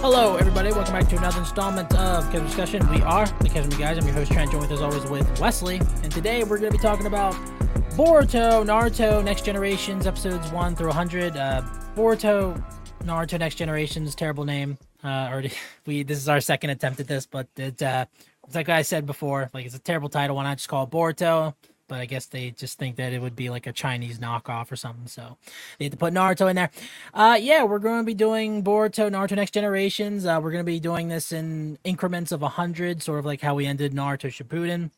Hello, everybody. Welcome back to another installment of Casual Discussion. We are the Casual Guys. I'm your host, Trent, joined as always with Wesley. And today we're going to be talking about Boruto, Naruto, Next Generations, episodes 1 through 100. Uh, Boruto, Naruto, Next Generations, terrible name. Uh, already, we this is our second attempt at this, but it, uh, it's like I said before, like it's a terrible title. Why not just call it Boruto? But I guess they just think that it would be like a Chinese knockoff or something. So they had to put Naruto in there. Uh, yeah, we're going to be doing Boruto, Naruto Next Generations. Uh, we're going to be doing this in increments of 100, sort of like how we ended Naruto Shippuden.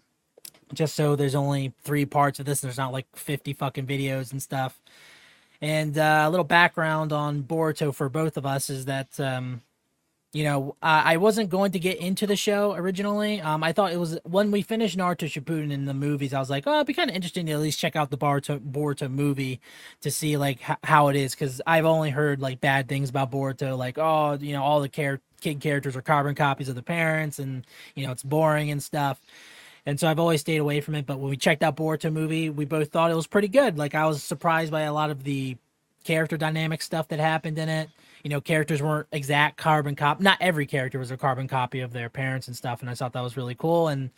Just so there's only three parts of this, there's not like 50 fucking videos and stuff. And uh, a little background on Boruto for both of us is that um, you know, uh, I wasn't going to get into the show originally. Um, I thought it was when we finished Naruto Shippuden in the movies. I was like, oh, it'd be kind of interesting to at least check out the Boruto, Boruto movie to see like h- how it is because I've only heard like bad things about Boruto, like oh, you know, all the char- kid characters are carbon copies of the parents, and you know, it's boring and stuff. And so I've always stayed away from it. But when we checked out Boruto movie, we both thought it was pretty good. Like I was surprised by a lot of the character dynamic stuff that happened in it you know, characters weren't exact carbon copy. Not every character was a carbon copy of their parents and stuff. And I thought that was really cool. And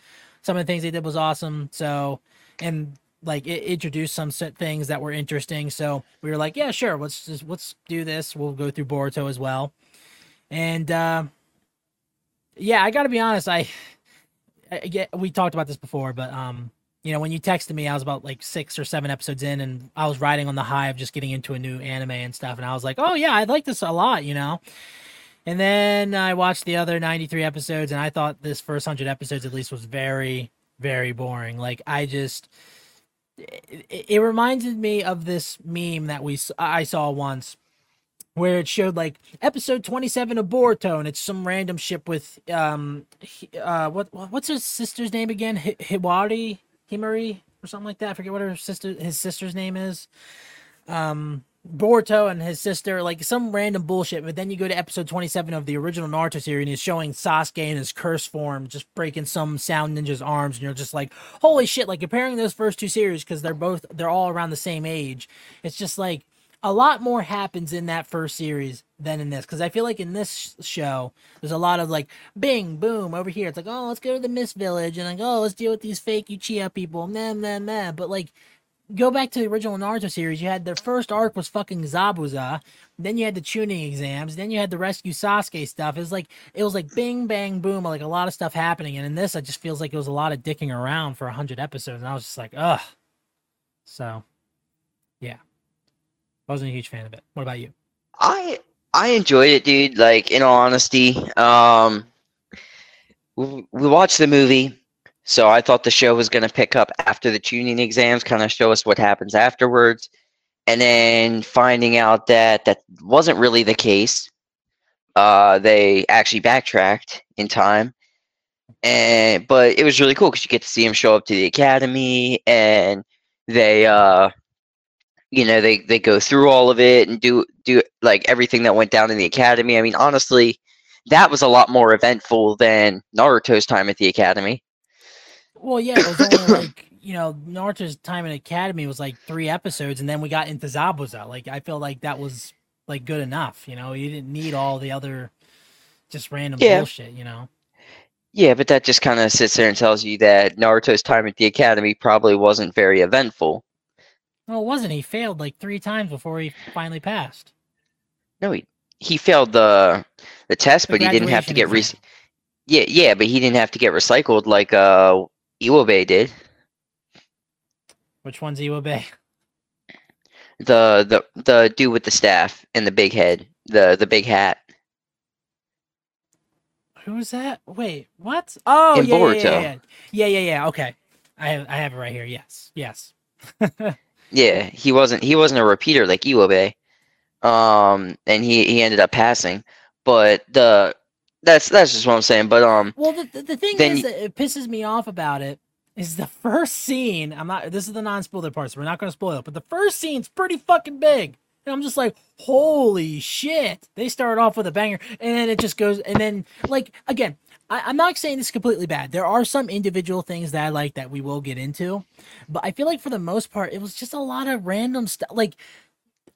some of the things they did was awesome. So, and like it introduced some things that were interesting. So we were like, yeah, sure, let's just let's do this. We'll go through Boruto as well. And uh, yeah, I got to be honest. I, I get we talked about this before, but um, you know, when you texted me, I was about like six or seven episodes in, and I was riding on the high of just getting into a new anime and stuff. And I was like, oh, yeah, I like this a lot, you know? And then I watched the other 93 episodes, and I thought this first 100 episodes at least was very, very boring. Like, I just. It, it reminded me of this meme that we I saw once where it showed like episode 27 of Boruto and it's some random ship with um uh what what's his sister's name again Hi- Hiwari Himari or something like that. I forget what her sister his sister's name is. Um and his sister, like some random bullshit. But then you go to episode 27 of the original Naruto series and he's showing Sasuke in his curse form, just breaking some sound ninja's arms. And you're just like, holy shit. Like comparing those first two series, because they're both, they're all around the same age. It's just like, a lot more happens in that first series than in this because I feel like in this show there's a lot of like bing boom over here. It's like oh let's go to the Mist Village and like oh let's deal with these fake Uchiha people nah nah nah. But like go back to the original Naruto series, you had their first arc was fucking Zabuza, then you had the Chunin exams, then you had the rescue Sasuke stuff. It was like it was like bing bang boom, like a lot of stuff happening. And in this, it just feels like it was a lot of dicking around for hundred episodes, and I was just like ugh. So, yeah. I wasn't a huge fan of it. What about you? I I enjoyed it, dude. Like in all honesty, um, we, we watched the movie, so I thought the show was gonna pick up after the Chunin exams, kind of show us what happens afterwards, and then finding out that that wasn't really the case. Uh, they actually backtracked in time, and but it was really cool because you get to see him show up to the academy, and they uh you know they they go through all of it and do do like everything that went down in the academy. I mean honestly that was a lot more eventful than naruto's time at the academy. Well yeah it was only like you know naruto's time in academy was like three episodes and then we got into zabuza. Like i feel like that was like good enough you know? You didn't need all the other just random yeah. bullshit you know? Yeah but that just kind of sits there and tells you that naruto's time at the academy probably wasn't very eventful well, it wasn't. He failed like three times before he finally passed. No, he he failed the the test, the but he didn't have to get re. Yeah, yeah, but he didn't have to get recycled like uh Iwabe did. Which one's Iwabe? The the the dude with the staff and the big head, the the big hat. Who's that? Wait, what? Oh, yeah, yeah, yeah, yeah, yeah, yeah, yeah. Okay, I have I have it right here. Yes, yes. Yeah, he wasn't he wasn't a repeater like Iwabe. Um and he he ended up passing. But the that's that's just what I'm saying. But um Well the the thing is that it pisses me off about it is the first scene. I'm not this is the non-spoiler part, so we're not gonna spoil it, but the first scene's pretty fucking big. And I'm just like, holy shit. They start off with a banger and then it just goes and then like again, I, am not saying this is completely bad. There are some individual things that I like that we will get into, but I feel like for the most part, it was just a lot of random stuff. Like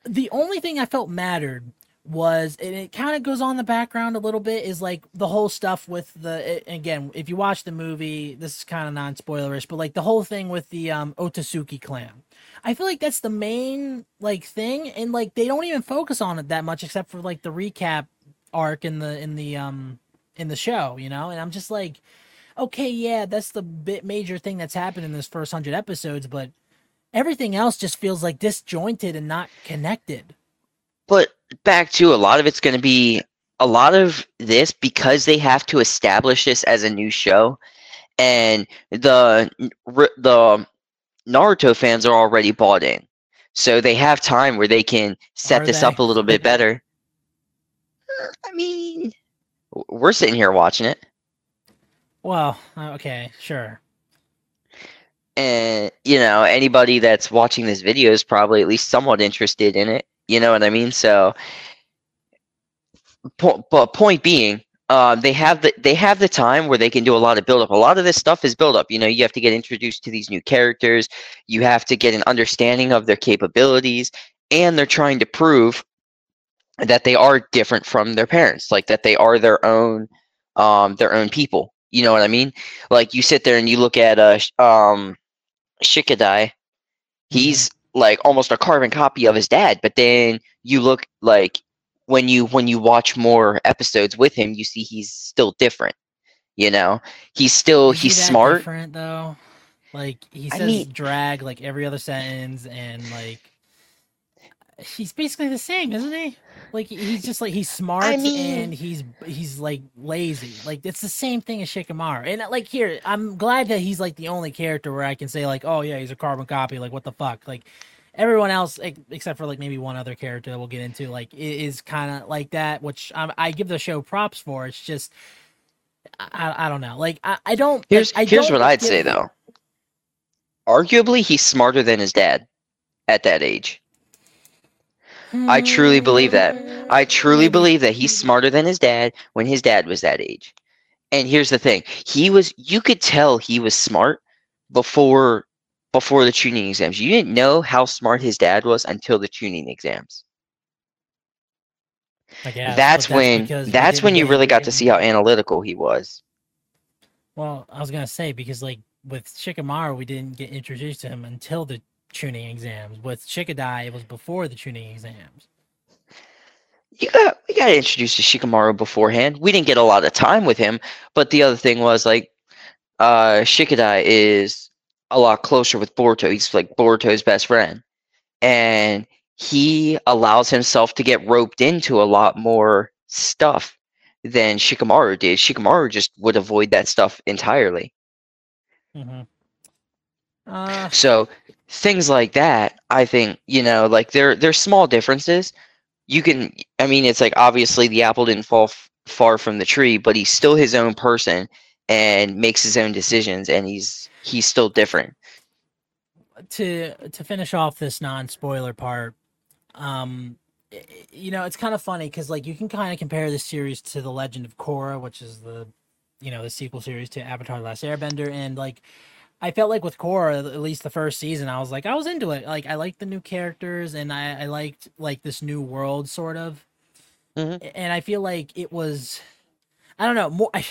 the only thing I felt mattered was and it kind of goes on the background a little bit is like the whole stuff with the again if you watch the movie this is kind of non-spoilerish but like the whole thing with the um Otsutsuki clan I feel like that's the main like thing and like they don't even focus on it that much except for like the recap arc in the in the um in the show you know and I'm just like okay yeah that's the bit major thing that's happened in this first 100 episodes but everything else just feels like disjointed and not connected but back to a lot of it's going to be a lot of this because they have to establish this as a new show and the the Naruto fans are already bought in. So they have time where they can set are this they? up a little bit better. I mean, we're sitting here watching it. Well, okay, sure. And you know, anybody that's watching this video is probably at least somewhat interested in it. You know what I mean? So, po- but point being, uh, they have the they have the time where they can do a lot of build up. A lot of this stuff is build up. You know, you have to get introduced to these new characters. You have to get an understanding of their capabilities, and they're trying to prove that they are different from their parents, like that they are their own um, their own people. You know what I mean? Like you sit there and you look at uh, um, Shikadai. He's like almost a carbon copy of his dad but then you look like when you when you watch more episodes with him you see he's still different you know he's still he's he smart different though like he says I mean, drag like every other sentence and like he's basically the same isn't he like he's just like he's smart I mean, and he's he's like lazy. Like it's the same thing as Shikamaru. And like here, I'm glad that he's like the only character where I can say like, oh yeah, he's a carbon copy. Like what the fuck? Like everyone else except for like maybe one other character that we'll get into like is kind of like that which um, i give the show props for it's just i, I don't know like i, I don't here's I here's don't what i'd say though arguably he's smarter than his dad at that age I truly believe that. I truly believe that he's smarter than his dad when his dad was that age. And here's the thing. He was you could tell he was smart before before the Chunin exams. You didn't know how smart his dad was until the Chunin exams. Guess, that's, that's when that's when you really got to see how analytical he was. Well, I was gonna say because like with Shikamaru, we didn't get introduced to him until the Chunin exams. With Shikadai, it was before the Chunin exams. You got we got introduced to Shikamaru beforehand. We didn't get a lot of time with him, but the other thing was like uh Shikadai is a lot closer with Boruto. He's like Boruto's best friend. And he allows himself to get roped into a lot more stuff than Shikamaru did. Shikamaru just would avoid that stuff entirely. Mm-hmm. Uh, so things like that, I think, you know, like there there's small differences. You can, I mean, it's like obviously the apple didn't fall f- far from the tree, but he's still his own person and makes his own decisions, and he's he's still different. To to finish off this non spoiler part, um, you know, it's kind of funny because like you can kind of compare this series to the Legend of Korra, which is the you know the sequel series to Avatar: The Last Airbender, and like I felt like with Korra, at least the first season, I was like, I was into it. Like, I liked the new characters, and I, I liked like this new world, sort of. Mm-hmm. And I feel like it was I don't know. More, I,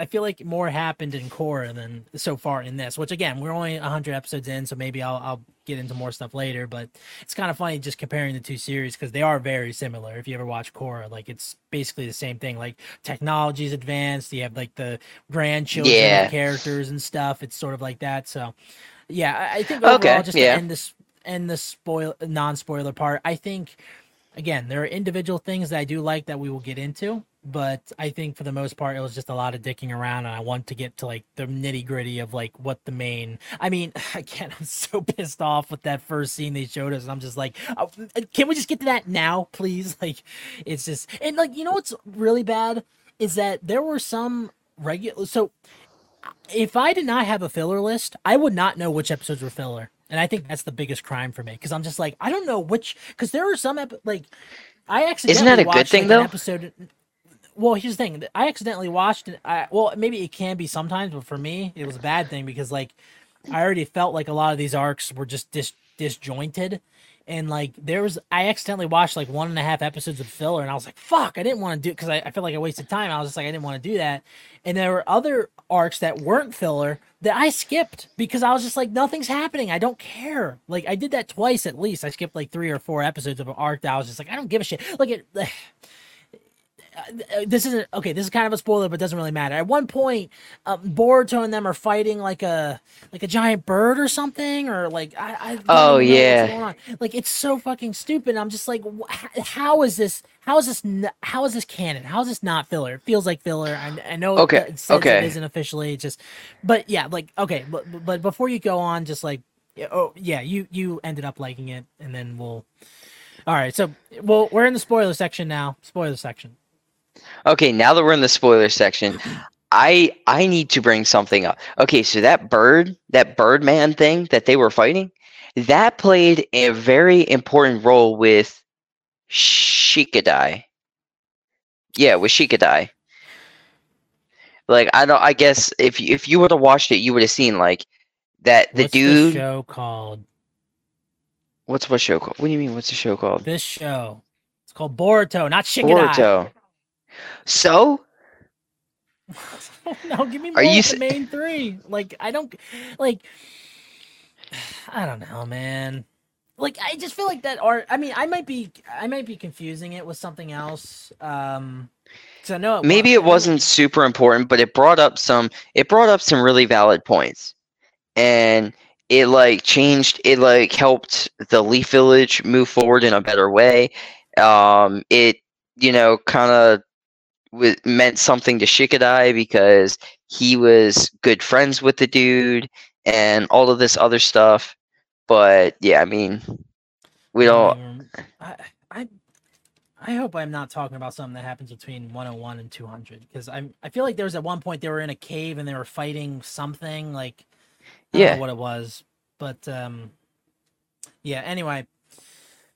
I feel like more happened in Korra than so far in this. Which again, we're only hundred episodes in, so maybe I'll I'll get into more stuff later. But it's kind of funny just comparing the two series because they are very similar. If you ever watch Korra, like it's basically the same thing. Like technology's advanced. You have like the grandchildren yeah. characters and stuff. It's sort of like that. So yeah, I, think overall, okay. just yeah. end this end the spoil non spoiler part, I think again there are individual things that I do like that we will get into but I think for the most part it was just a lot of dicking around and I want to get to like the nitty gritty of like what the main I mean again I'm so pissed off with that first scene they showed us and I'm just like oh, can we just get to that now please? Like it's just and like you know what's really bad? Is that there were some regular so if I did not have a filler list I would not know which episodes were filler and I think that's the biggest crime for me because I'm just like I don't know which because there are some ep- like I actually isn't that a good thing though? episode well, here's the thing. I accidentally watched it. I, well, maybe it can be sometimes, but for me, it was a bad thing because like I already felt like a lot of these arcs were just dis- disjointed. And like there was i accidentally watched like one and a half episodes of filler and i was like fuck i didn't want to do it because I, I feel like i wasted time i was just like i didn't want to do that. And there were other arcs that weren't filler that i skipped because i was just like nothing's happening. I don't care. Like i did that twice at least. I skipped like three or four episodes of an arc that i was just like i don't give a shit. Like it uh, this isn't okay. This is kind of a spoiler, but it doesn't really matter. At one point, um, Boruto and them are fighting like a like a giant bird or something, or like I. I oh yeah. Like it's so fucking stupid. I'm just like, wh- how is this? How is this? N- how is this canon? How is this not filler? It feels like filler. I, I know. Okay. It okay. It isn't officially. It's just, but yeah, like okay, but but before you go on, just like, oh yeah, you you ended up liking it, and then we'll. All right, so well, we're in the spoiler section now. Spoiler section. Okay, now that we're in the spoiler section, I I need to bring something up. Okay, so that bird, that Birdman thing that they were fighting, that played a very important role with Shikadai. Yeah, with Shikadai. Like I don't. I guess if if you would have watched it, you would have seen like that the what's dude. The show called. What's what show called? What do you mean? What's the show called? This show. It's called Boruto, not Shikadai. Boruto. So? no, give me more Are you the main three. Like I don't like I don't know, man. Like I just feel like that art I mean, I might be I might be confusing it with something else. Um so no Maybe it wasn't super important, but it brought up some it brought up some really valid points. And it like changed it like helped the Leaf Village move forward in a better way. Um it you know kind of meant something to Shikadai because he was good friends with the dude and all of this other stuff. But yeah, I mean, we don't. Um, I, I I hope I'm not talking about something that happens between 101 and 200 because I'm I feel like there was at one point they were in a cave and they were fighting something like I yeah what it was but um yeah anyway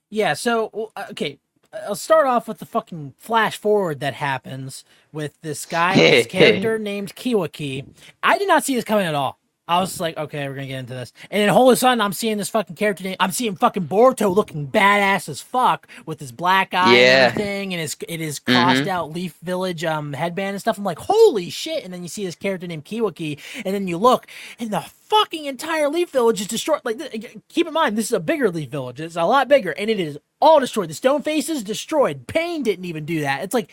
yeah so okay I'll start off with the fucking flash forward that happens with this guy, this character named Kawaki. I did not see this coming at all. I was like, okay, we're gonna get into this, and then all of a sudden, I'm seeing this fucking character. Name, I'm seeing fucking Boruto looking badass as fuck with his black eye yeah. and everything, and his it is crossed mm-hmm. out Leaf Village um headband and stuff. I'm like, holy shit! And then you see this character named Kawaki, and then you look, and the fucking entire Leaf Village is destroyed. Like, keep in mind, this is a bigger Leaf Village. It's a lot bigger, and it is all destroyed. The stone faces destroyed. Pain didn't even do that. It's like,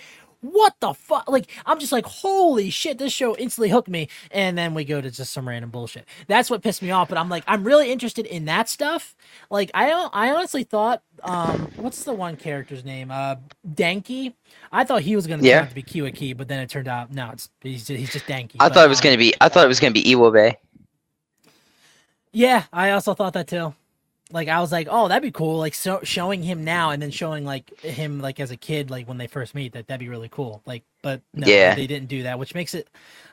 what the fuck? Like, I'm just like, holy shit, this show instantly hooked me. And then we go to just some random bullshit. That's what pissed me off. But I'm like, I'm really interested in that stuff. Like, I I honestly thought, um, what's the one character's name? Uh, Denki. I thought he was gonna yeah. to be Kawaki, but then it turned out no, it's he's just, he's just Denki. I but, thought it was um, gonna be. I thought it was gonna be Iwabe. Yeah, I also thought that too like I was like, oh, that'd be cool. Like so showing him now and then showing like him like as a kid, like when they first meet, that that'd be really cool. Like, but no, yeah, they didn't do that, which makes it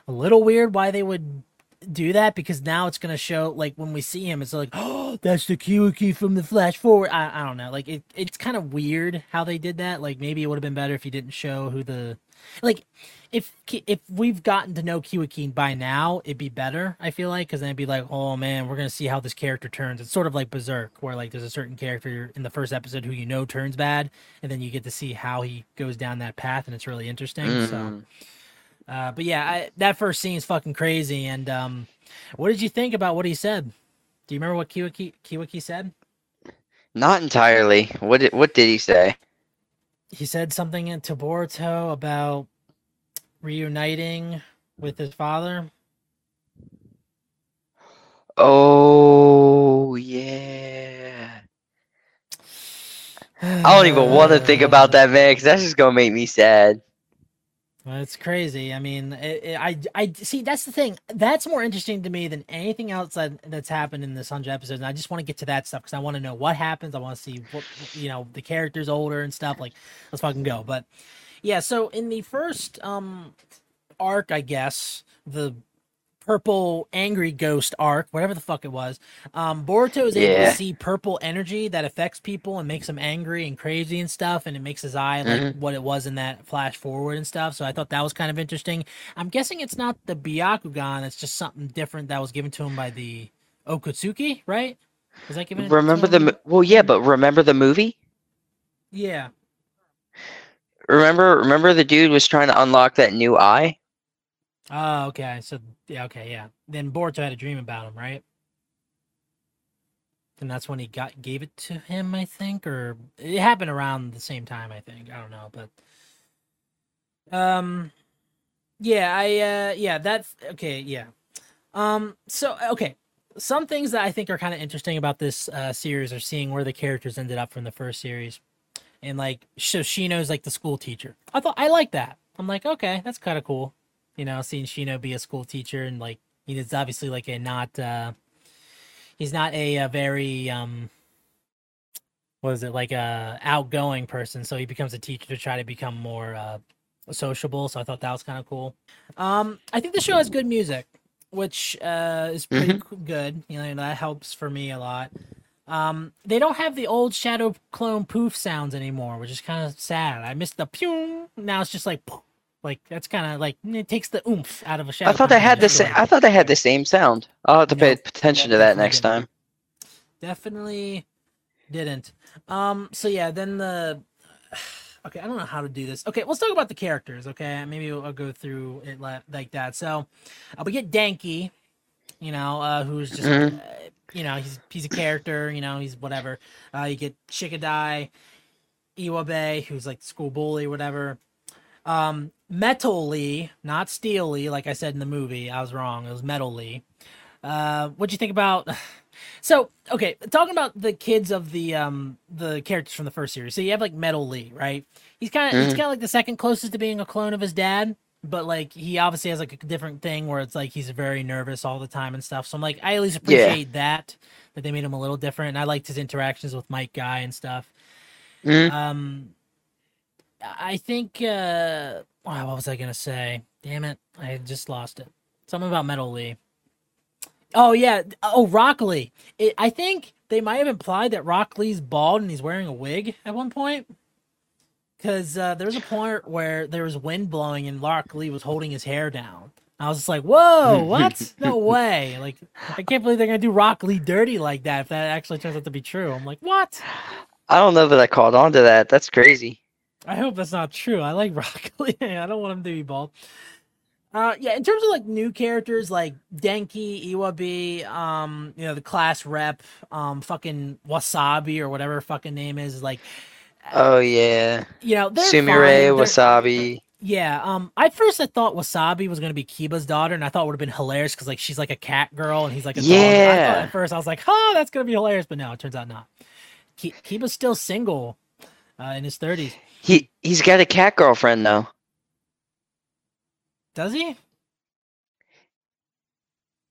a little weird why they would do that because now it's gonna show like when we see him, it's like, oh, that's the Kawaki from the Flash Forward. I, I don't know, like it, it's kind of weird how they did that. Like maybe it would have been better if you didn't show who the like if if we've gotten to know Kawaki by now, it'd be better. I feel like because then it'd be like, oh man, we're gonna see how this character turns. It's sort of like Berserk, where like there's a certain character in the first episode who you know turns bad, and then you get to see how he goes down that path, and it's really interesting. Mm. So. Uh, but yeah, I, that first scene is fucking crazy. And um, what did you think about what he said? Do you remember what Kawaki Kawaki said? Not entirely. What did what did he say? He said something to Boruto about reuniting with his father? Oh yeah. I don't even want to think about that, man, because that's just gonna make me sad. Well, it's crazy. I mean, it, it, I, I see. That's the thing. That's more interesting to me than anything else that, that's happened in this hundred episodes. And I just want to get to that stuff because I want to know what happens. I want to see what you know the characters older and stuff. Like, let's fucking go. But yeah, so in the first um arc, I guess, the purple angry ghost arc, whatever the fuck it was, um, Boruto is able to see purple energy that affects people and makes them angry and crazy and stuff, and it makes his eye like mm-hmm. what it was in that flash forward and stuff. So I thought that was kind of interesting. I'm guessing it's not the Byakugan; it's just something different that was given to him by the Okatsuki, right? Was that given? Remember the mo- well, yeah, but remember the movie? Yeah. Remember, remember the dude was trying to unlock that new eye. Oh, okay. So yeah, okay, yeah. Then Boruto had a dream about him, right? And that's when he got gave it to him, I think, or it happened around the same time, I think. I don't know, but um, yeah, I uh, yeah, that's okay, yeah. Um, so okay, some things that I think are kind of interesting about this uh, series are seeing where the characters ended up from the first series, and like so Shino's like the school teacher. I thought I like that. I'm like, okay, that's kind of cool you know, seeing Shino be a school teacher and like he's obviously like a not uh he's not a, a very um what is it like a outgoing person. So he becomes a teacher to try to become more uh sociable. So i thought that was kind of cool. Um i think the show has good music which uh is pretty c- good. You know that helps for me a lot. Um they don't have the old shadow clone poof sounds anymore which is kind of sad. I missed the pew. Now it's just like poof. Like that's kind of like it takes the oomph out of a shadow. I thought they had the same. I thought they had the same sound. I'll have to pay attention to that next didn't. time. Definitely didn't. Um. So yeah, then the. Okay, I don't know how to do this. Okay, let's talk about the characters. Okay, maybe I'll, I'll go through it like that. So, uh, we get Denki, you know, uh, who's just, Mhm. uh, you know, he's he's a character. You know, he's whatever. Uh, you get Shikadai, Iwabe, who's like the school bully, or whatever. Um, Metal Lee, not Steel Lee, like I said in the movie. I was wrong. It was Metal Lee. Uh, what'd you think about? So, okay, talking about the kids of the um the characters from the first series. So you have like Metal Lee, right? He's kind of he's Mhm. kind of like the second closest to being a clone of his dad, but like he obviously has like a different thing where it's like he's very nervous all the time and stuff. So I'm like, I at least Yeah. appreciate that that they made him a little different. And I liked his interactions with Might Guy and stuff. Mhm. Um, I think. uh oh, What was I gonna say? Damn it! I just lost it. Something about Metal Lee. Oh yeah. Oh Rock Lee. It, I think they might have implied that Rock Lee's bald and he's wearing a wig at one point. Because uh, there was a point where there was wind blowing and Rock Lee was holding his hair down. I was just like, "Whoa, what? No way!" Like, I can't believe they're gonna do Rock Lee dirty like that. If that actually turns out to be true, I'm like, "What?" I don't know that I caught on to that. That's crazy. I hope that's not true. I like Rock Lee. I don't want him to be bald. Uh, yeah, in terms of like new characters like Denki, Iwabe, um, you know, the class rep, um, fucking Wasabi or whatever her fucking name is, like, Oh yeah, you know, Sumire, Wasabi. Yeah, um, I first I thought Wasabi was gonna be Kiba's daughter, and I thought it would have been hilarious because like she's like a cat girl and he's like a dog. I thought Yeah. at first I was like, oh, that's gonna be hilarious, but no, it turns out not. Ki- Kiba's still single, uh, in his thirties. He he's got a cat girlfriend though. Does he?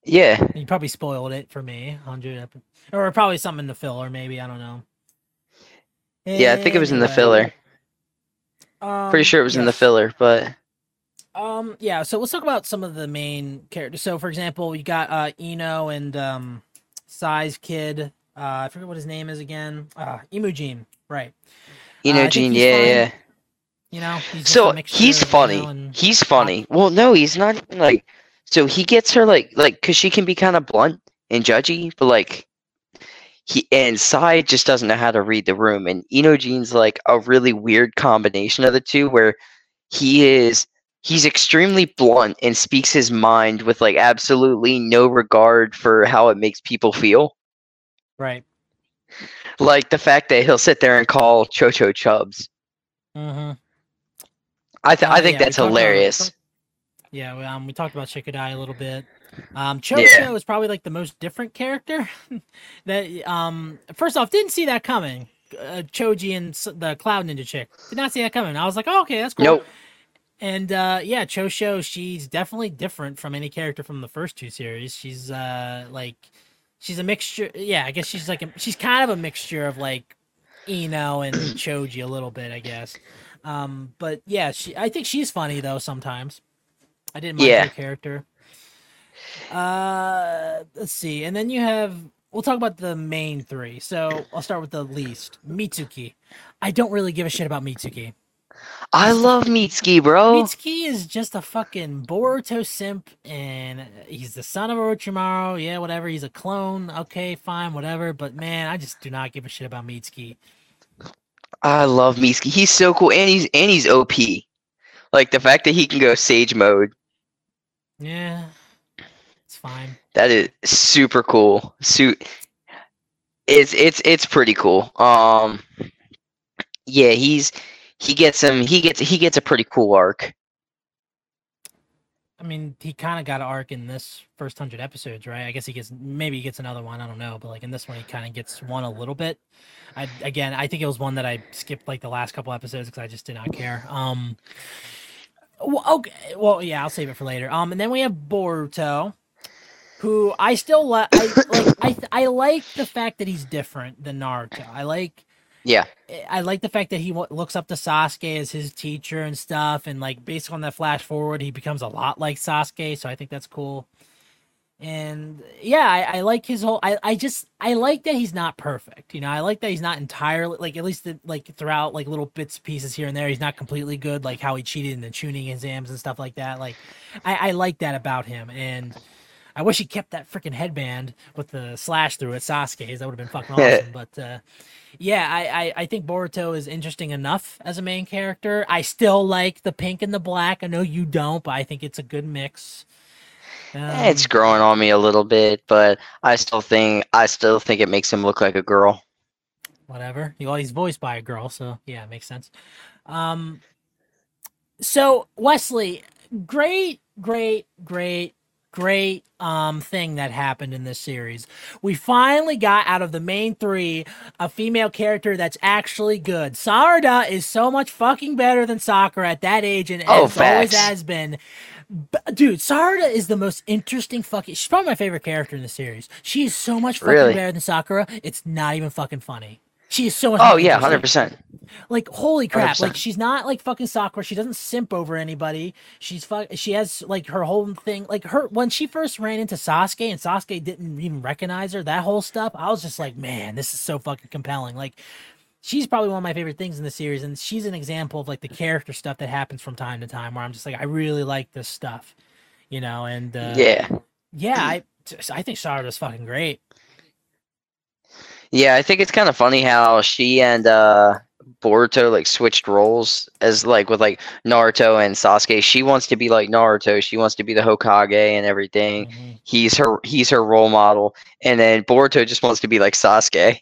Yeah, You probably spoiled it for me, hundred or probably something in the filler, maybe I don't know. yeah. I think it was in the Anyway, filler. um, Pretty sure it was in the filler, but Um, yeah. So let's talk about some of the main characters. So, for example, you got uh Ino and um, Size Kid. Uh, I forget what his name is again. Uh, Imujin, right? Uh, I think Inojin. Yeah, fine, yeah. You know, he's So he's funny. Ino and- He's funny. Well, no, he's not like. So he gets her like like because she can be kind of blunt and judgy, but like he and Sai just doesn't know how to read the room, and Inojin's like a really weird combination of the two, where he is he's extremely blunt and speaks his mind with like absolutely no regard for how it makes people feel. right. Like the fact that he'll sit there and call Chocho Chubs. Mm-hmm. I th- I think yeah, that's talked about- hilarious. Yeah, we, um, we talked about Shikadai a little bit. Um, Chocho Yeah. is probably like the most different character. that um, first off, didn't see that coming. Uh, Choji and the Cloud Ninja chick did not see that coming. I was like, oh, okay, that's cool. Nope. And uh, yeah, Chocho, she's definitely different from any character from the first two series. She's uh, like, she's a mixture. Yeah, I guess she's like, a, she's kind of a mixture of like Ino and Choji a little bit, I guess. Um, but yeah, she, I think she's funny though sometimes. I didn't mind Yeah. her character. Uh, let's see, and then you have. We'll talk about the main three. So I'll start with the least. Mitsuki. I don't really give a shit about Mitsuki. I love Mitsuki, bro. Mitsuki is just a fucking Boruto simp, and he's the son of Orochimaru. Yeah, whatever. He's a clone. Okay, fine, whatever. But man, I just do not give a shit about Mitsuki. I love Mitsuki. He's so cool, and he's and he's OP. Like the fact that he can go Sage mode. Yeah, it's fine. That is super cool. Suit. It's it's it's pretty cool. Um, yeah, he's he gets him. He gets he gets a pretty cool arc. I mean, he kind of got an arc in this first hundred episodes, right? I guess he gets maybe he gets another one. I don't know, but like in this one, he kind of gets one a little bit. I again, I think it was one that I skipped like the last couple episodes because I just did not care. Um, well, okay, well, yeah, I'll save it for later. Um, and then we have Boruto, who I still li- I, like. I I like the fact that he's different than Naruto. I like Yeah, I like the fact that he wa- looks up to Sasuke as his teacher and stuff, and like based on that flash forward, he becomes a lot like Sasuke. So I think that's cool. And yeah, I, I like his whole. I, I just I like that he's not perfect. You know, I like that he's not entirely like at least the, like throughout like little bits pieces here and there. He's not completely good, like how he cheated in the Chunin exams and stuff like that. Like I, I like that about him, and I wish he kept that freaking headband with the slash through it, Sasuke's. That would have been fucking awesome. but uh, yeah, I, I, I think Boruto is interesting enough as a main character. I still like the pink and the black. I know you don't, but I think it's a good mix. Eh, it's Um, growing on me a little bit, but I still think I still think it makes him look like a girl. whatever. Well, he's voiced by a girl, so yeah, it makes sense. Um, so Wesley, great, great, great, great um thing that happened in this series. We finally got out of the main three a female character that's actually good. Sarada is so much fucking better than Sakura at that age, and Oh, as always has been. Dude, Sarada is the most interesting fucking. She's probably my favorite character in the series. She is so much fucking Really? better than Sakura. It's not even fucking funny. She is so. Oh yeah, hundred percent. Like holy crap! 100%. Like she's not like fucking Sakura. She doesn't simp over anybody. She's fuck. She has like her whole thing. Like her when she first ran into Sasuke and Sasuke didn't even recognize her. That whole stuff. I was just like, man, this is so fucking compelling. Like she's probably one of my favorite things in the series, and she's an example of like the character stuff that happens from time to time where I'm just like, I really like this stuff, you know. And uh, Yeah, yeah, I I think Sarada's fucking great. Yeah. I think it's kind of funny how she and uh Boruto like switched roles as like with like Naruto and Sasuke. She wants to be like Naruto. She wants to be the Hokage and everything. Mhm. He's her he's her role model, and then Boruto just wants to be like Sasuke.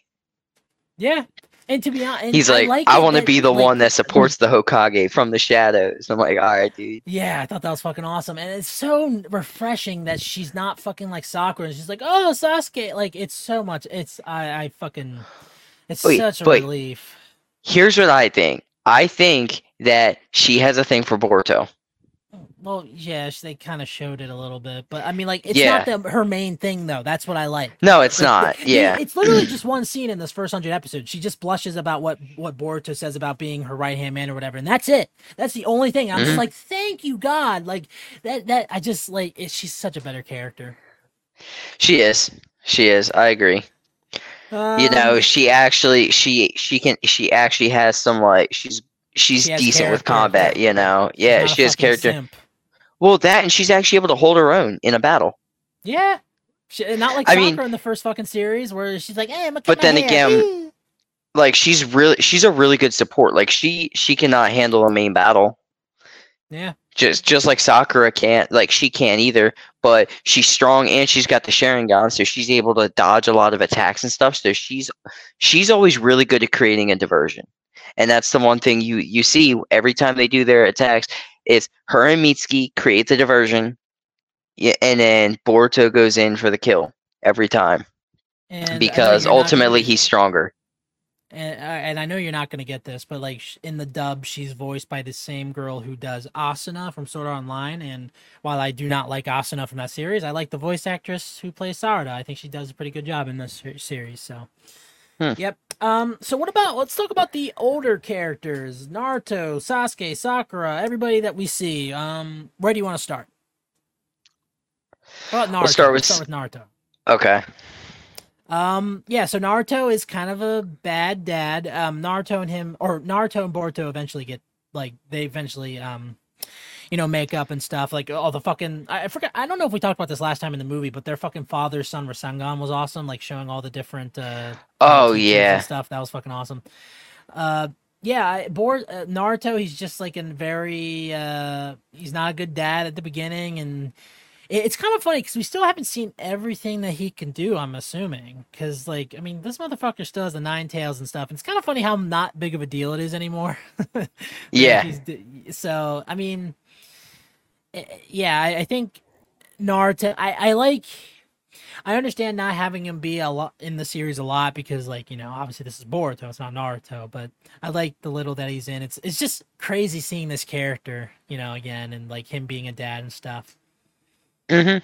Yeah, and to be honest, He's like, I, it want to be the like, one that supports the Hokage from the shadows. I'm like, all right, dude. Yeah, I thought that was fucking awesome, and it's so refreshing that she's not fucking like Sakura. and She's like, oh Sasuke, like it's so much. It's I, I fucking, it's Wait, such a but- relief. Here's what I think. I think that she has a thing for Boruto. Well, yeah, they kind of showed it a little bit, but I mean, like, it's Yeah. not the, her main thing though. That's what I like. No, it's Like, not. the- Yeah. it's literally just one scene in this first hundred episodes. She just blushes about what what Boruto says about being her right hand man or whatever, and that's it. That's the only thing. I'm just Mhm. like, thank you, God. Like that. That I just like. It, she's such a better character. She is. She is. I agree. you know, Um, she actually she she can she actually has some like she's she's She decent with combat, you know. Yeah, she has character. simp. Well, that and she's actually able to hold her own in a battle. Yeah. She, not like I Sakura mean- in the first fucking series where she's like, "Hey, I'm gonna But then hair." again, Ooh. Like she's really she's a really good support. Like she she cannot handle a main battle. yeah, Just just like Sakura can't like she can't either, but she's strong and she's got the Sharingan, so she's able to dodge a lot of attacks and stuff. So she's she's always really good at creating a diversion. And that's the one thing you you see every time they do their attacks is her and Mitsuki create the diversion, yeah, and then Boruto goes in for the kill every time and because ultimately he's stronger. and, uh, and I know you're not gonna get this, but like in the dub, she's voiced by the same girl who does Asuna from Sword Art Online. And while I do not like Asuna from that series, I like the voice actress who plays Sarada. I think she does a pretty good job in this series. So, Hmm. yep. Um. So what about? Let's talk about the older characters: Naruto, Sasuke, Sakura, everybody that we see. Um. Where do you want to start? About Naruto? We'll start Let's with start with Naruto. Okay. Um, yeah, so Naruto is kind of a bad dad. Um, Naruto and him, or Naruto and Boruto eventually get like they eventually um you know makeup and stuff like all the fucking I, forget I don't know if we talked about this last time in the movie but their fucking father son Rasengan was awesome like showing all the different uh Oh, yeah. stuff that was fucking awesome uh yeah I, Bor- uh, Naruto he's just like in very uh he's not a good dad at the beginning and it- it's kind of funny because we still haven't seen everything that he can do. I'm assuming because, like, I mean, this motherfucker still has the nine tails and stuff. And it's kind of funny how not big of a deal it is anymore. Yeah. so I mean, yeah, I, I think Naruto. I I like. I understand not having him be a lot in the series a lot because, like, you know, obviously this is Boruto, it's not Naruto. But I like the little that he's in. It's it's just crazy seeing this character, you know, again, and like him being a dad and stuff. hmm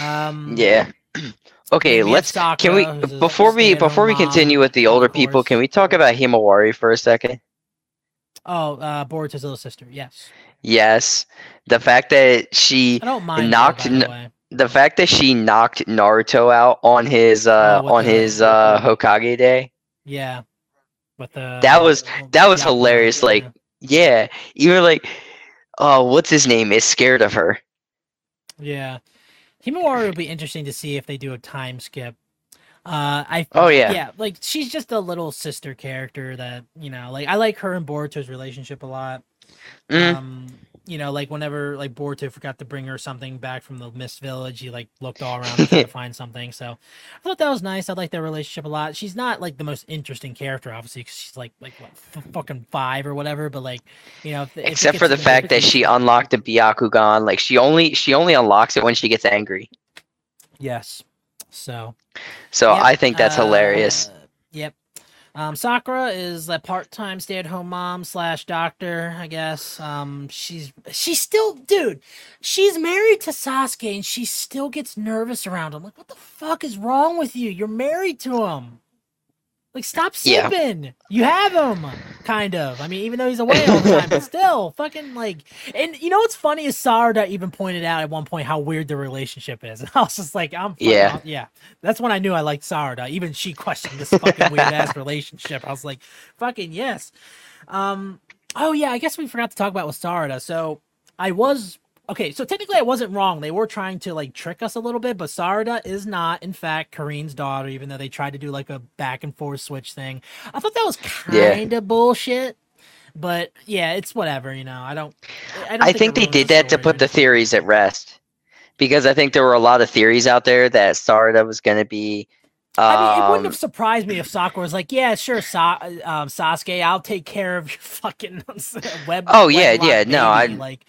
Um, Yeah. Okay, let's. Can we Sakura, who's a before we before we mom, continue with the older people? Can we talk about Himawari for a second? Oh, uh, Boruto's little sister. Yes, Yes, the fact that she I don't mind. her, knocked by the the fact that she knocked Naruto out on his uh Oh, on his uh Hokage day. Yeah, with the That was- that was hilarious, like, yeah. Yeah, even like oh, what's his name is scared of her. Yeah. Himawari will be interesting to see if they do a time skip. Uh, I Oh yeah. yeah, like she's just a little sister character that you know, like I like her and Boruto's relationship a lot. Mhm. Um, you know, like whenever like Boruto forgot to bring her something back from the Mist Village, he like looked all around to find something. So I thought that was nice. I like their relationship a lot. She's not like the most interesting character, obviously, because she's like like what, f- fucking five or whatever. But like, you know, if, if Except gets for the fact that she unlocked the Byakugan, like she only she only unlocks it when she gets angry. yes. So So Yep, I think that's hilarious. uh, Yep. Um, Sakura is a part-time stay-at-home mom slash doctor, I guess. Um, she's she's still, dude. She's married to Sasuke, and she still gets nervous around him. Like, what the fuck is wrong with you? You're married to him. Like, stop Yeah. You have him, kind of. I mean, even though he's away all the time, but still, fucking like. And you know what's funny is Sarada even pointed out at one point how weird the relationship is. And I was just like, I'm fucking Yeah. yeah. That's when I knew I liked Sarada. Even she questioned this fucking weird ass relationship. I was like, fucking yes. Um. Oh yeah, I guess we forgot to talk about with Sarada. So I was okay. So technically, I wasn't wrong. They were trying to like trick us a little bit, but Sarada is not, in fact, Karin's daughter. Even though they tried to do like a back and forth switch thing, I thought that was kind of bullshit. But yeah, it's whatever. You know, I don't. I, don't I think it they did that to put the theories at rest. Because I think there were a lot of theories out there that Sarada was going to be. Um, I mean, it wouldn't have surprised me if Sakura was like, "Yeah, sure, Sa- um, Sasuke, I'll take care of your fucking web." Oh, yeah, wedlock yeah, no, I- baby," like,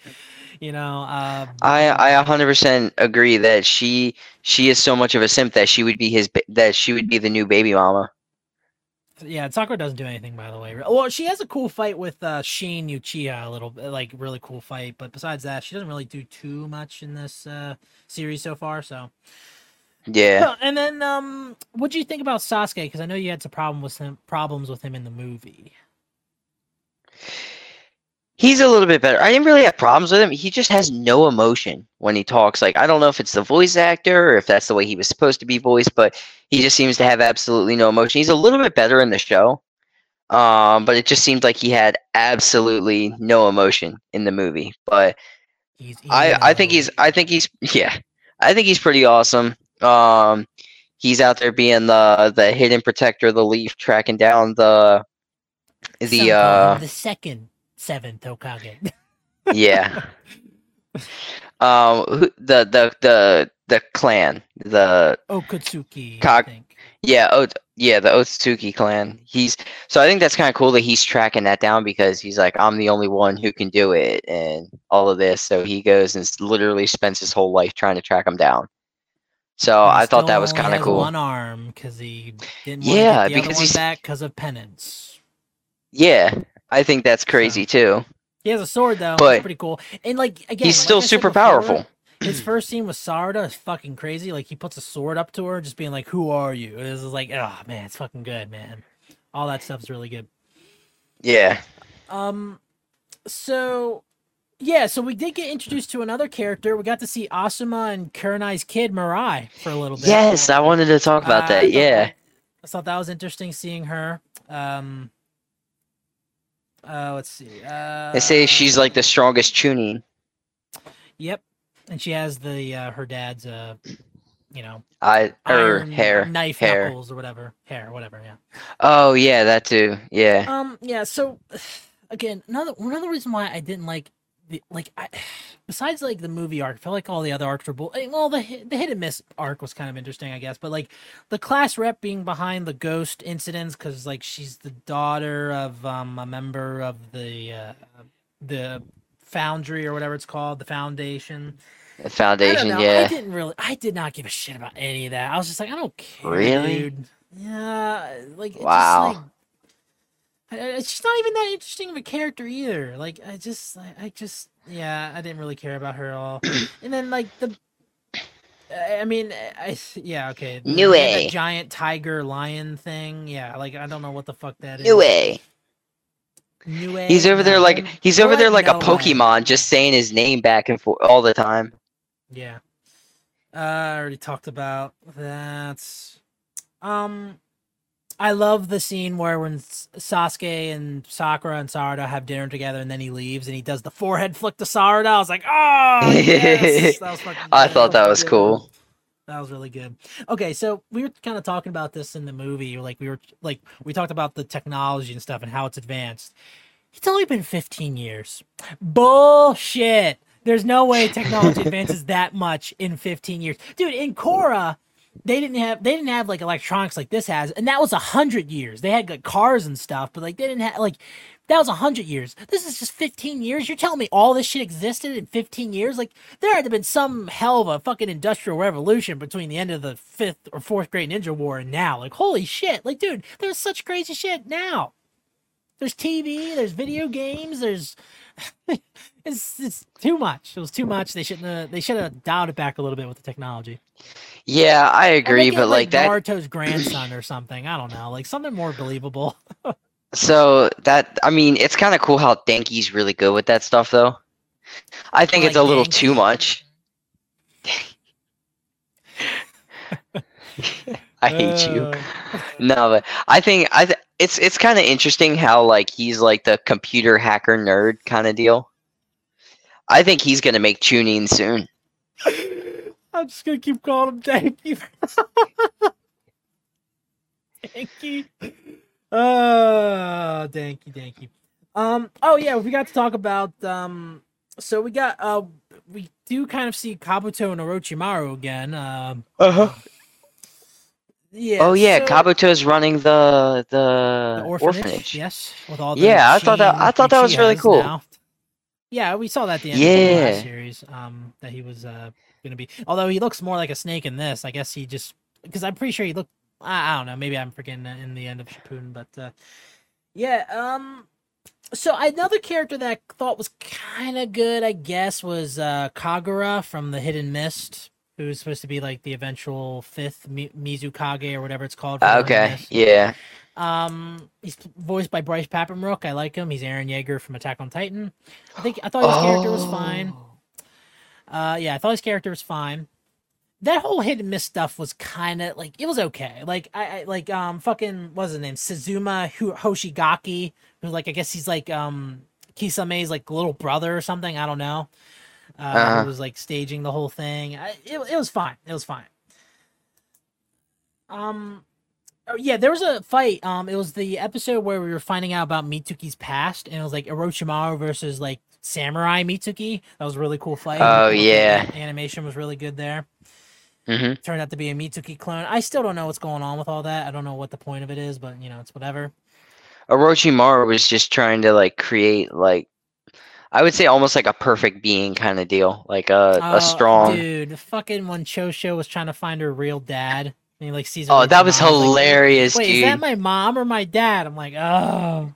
you know, uh, I I 100% agree that she she is so much of a simp that she would be his that she would be the new baby mama. yeah, Sakura doesn't do anything, by the way. Well, she has a cool fight with uh, Shin Uchiha, a little, bit, like, really cool fight. But besides that, she doesn't really do too much in this uh, series so far. So, Yeah. And then, um, what do you think about Sasuke? Because I know you had some problem with him, problems with him in the movie. He's a little bit better. I didn't really have problems with him. He just has no emotion when he talks. Like I don't know if it's the voice actor or if that's the way he was supposed to be voiced, but he just seems to have absolutely no emotion. He's a little bit better in the show. Um, but it just seemed like he had absolutely no emotion in the movie. But He's I, I think he's I think he's yeah. I think he's pretty awesome. Um he's out there being the the hidden protector of the leaf, tracking down the the him uh the second seventh Hokage. yeah. Um the the the the clan, the Okatsuki, I think. yeah, oh yeah, the Otsuki clan. He's so I think that's kind of cool that he's tracking that down because he's like I'm the only one who can do it and all of this. So he goes and literally spends his whole life trying to track him down. So I thought that was kind of cool. One arm because he didn't Yeah, to get the because he's- back because of penance. Yeah, I think that's crazy too. He has a sword though. But it's pretty cool. And like again, He's still super before, powerful. His first scene with Sarada is fucking crazy. Like he puts a sword up to her, just being like, "Who are you?" This is like, oh man, it's fucking good, man. All that stuff's really good. Yeah. Um, so yeah, so we did get introduced to another character. We got to see Asuma and Kurenai's kid Mirai for a little bit. Yes, I wanted to talk about Uh, that. Yeah. I thought that was interesting seeing her. Um, Uh, let's see. Uh, They say she's like the strongest Chunin. Yep, and she has the uh, her dad's uh, you know, I her hair. knife hair. knuckles or whatever, hair, whatever. Yeah. Oh yeah, that too. Yeah. Um. Yeah. So, again, another another reason why I didn't like the like I, besides like the movie arc, I felt like all the other arcs were bull. eh, Well, the the hit and miss arc was kind of interesting, I guess. But like the class rep being behind the ghost incidents because like she's the daughter of um a member of the uh, the foundry or whatever it's called, the foundation. The I foundation. I Yeah. didn't really. I did not give a shit about any of that. I was just like, I don't care, Really? dude. Yeah, like Wow. Just, like, I- I- she's not even that interesting of a character either. Like I just, I, I just, yeah, I didn't really care about her at all. and then like the. I mean, I yeah okay. Nue that giant tiger lion thing. Yeah, like I don't know what the fuck that is. No way. Nue He's over there like he's over there like a. Pokemon, just saying his name back and forth all the time. Yeah. Uh, I already talked about that. Um, I love the scene where when Sasuke and Sakura and Sarada have dinner together, and then he leaves and he does the forehead flick to Sarada. I was like, oh, yes! that was fucking I thought that was good. cool. That was really good. Okay, so we were kind of talking about this in the movie. Like we were like we talked about the technology and stuff and how it's advanced. It's only been 15 years. Bullshit. There's no way technology advances that much in 15 years. Dude, in Korra, they didn't have they didn't have like electronics like this has, and that was a hundred years. They had like cars and stuff, but like they didn't have like that was a hundred years. This is just 15 years. You're telling me all this shit existed in 15 years? Like there had to have been some hell of a fucking industrial revolution between the end of the fifth or fourth Great Ninja War and now. Like holy shit! Like dude, there's such crazy shit now. There's TV, there's video games, there's it's it's too much. It was too much. They shouldn't have, they should have dialed it back a little bit with the technology. Yeah, I agree, but like that. Naruto's grandson or something. I don't know, like something more believable. So that I mean, it's kind of cool how Denki's really good with that stuff, though. I think it's a little Denki. too much. I hate you. Uh, No, but I think I th- it's it's kind of interesting how like he's like the computer hacker nerd kind of deal. I think he's gonna make Chunin soon. I'm just gonna keep calling him Danky. Danky. Uh Danky Danky. Um oh yeah, we got to talk about um so we got uh we do kind of see Kabuto and Orochimaru again. Um Uh-huh. Yeah. Oh yeah, so- is running the the, the orphanage. orphanage, Yes, with all the Yeah, I thought that- I thought that was really cool. now. Yeah, we saw that at the end of the last series. Um, that he was uh gonna be. Although he looks more like a snake in this, I guess he just because I'm pretty sure he looked. I, I don't know. Maybe I'm forgetting that in the end of Shippuden, but uh, yeah. Um, so another character that I thought was kind of good, I guess, was uh Kagura from the Hidden Mist. Who's supposed to be like the eventual fifth Mi- Mizukage or whatever it's called. Okay, yeah. Um, he's voiced by Bryce Papenbrook. I like him. He's Eren Yeager from Attack on Titan. I think I thought his character was fine. Oh. Uh, yeah, I thought his character was fine. That whole hit and miss stuff was kind of like it was okay. Like I, I like um fucking what's his name Shizuma Hoshigaki, who like I guess he's like um Kisame's like little brother or something. I don't know. Uh, Uh-huh. who was like staging the whole thing. I, it it was fine. It was fine. Um, oh, yeah, there was a fight. Um, it was the episode where we were finding out about Mitsuki's past, and it was like Orochimaru versus like Samurai Mitsuki. That was a really cool fight. Oh, The yeah. animation was really good there. hmm Turned out to be a Mitsuki clone. I still don't know what's going on with all that. I don't know what the point of it is, but you know, it's whatever. Orochimaru was just trying to like create like I would say almost like a perfect being kind of deal, like a Oh, a strong. dude. Fucking when Chocho was trying to find her real dad, and he like sees. Oh, that was Orochimaru, he's like, hilarious, Wait, is that my mom or my dad? I'm like, oh.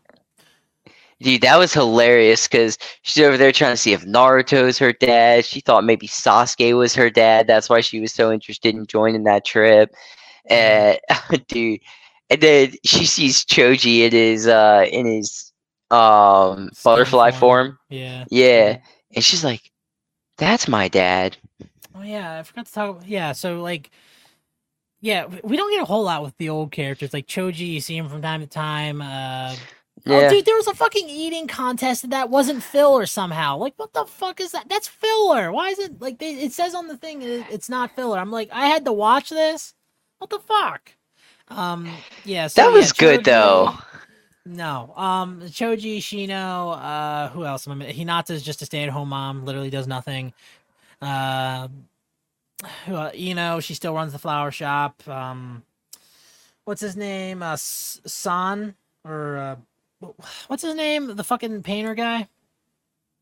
Dude, that was hilarious because she's over there trying to see if Naruto's her dad. She thought maybe Sasuke was her dad. That's why she was so interested in joining that trip. And dude, and then she sees Choji in his uh in his um butterfly form. form. Yeah. Yeah, and she's like, "That's my dad." Oh yeah, I forgot to talk. Yeah, so like, yeah, we don't get a whole lot with the old characters like Choji. You see him from time to time. Uh, Oh, Yeah. dude, there was a fucking eating contest that wasn't filler somehow. Like, what the fuck is that? That's filler. Why is it like they, it says on the thing it- it's not filler? I'm like, I had to watch this. What the fuck? Um, yeah. So, that yeah, was good Choji- though. No. Um, Choji, Shino, uh, who else? am I mi- Hinata's just a stay-at-home mom. Literally does nothing. Uh, who? Uh, Ino, she still runs the flower shop. Um, what's his name? Uh, San or uh, what's his name? The fucking painter guy.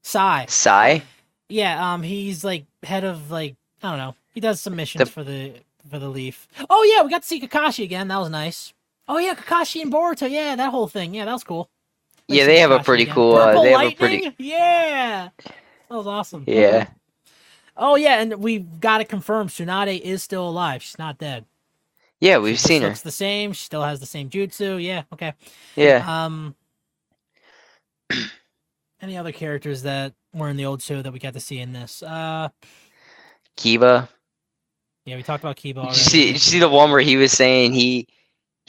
Sai. Sai. Yeah. Um, he's like head of like I don't know. He does some missions The- for the for the Leaf. Oh yeah, we got to see Kakashi again. That was nice. Oh yeah, Kakashi and Boruto. Yeah, that whole thing. Yeah, that was cool. Like Yeah, they have a pretty again. cool. Uh, Purple they have a pretty. Yeah, that was awesome. Yeah. Oh yeah, and we've got it confirmed. Tsunade is still alive. She's not dead. Yeah, we've just seen her. Looks the same. She still has the same jutsu. Yeah. Okay. Yeah. Um. Any other characters that were in the old show that we got to see in this? Uh, Kiba. yeah, we talked about Kiba Did you see? Did you see the one where he was saying he,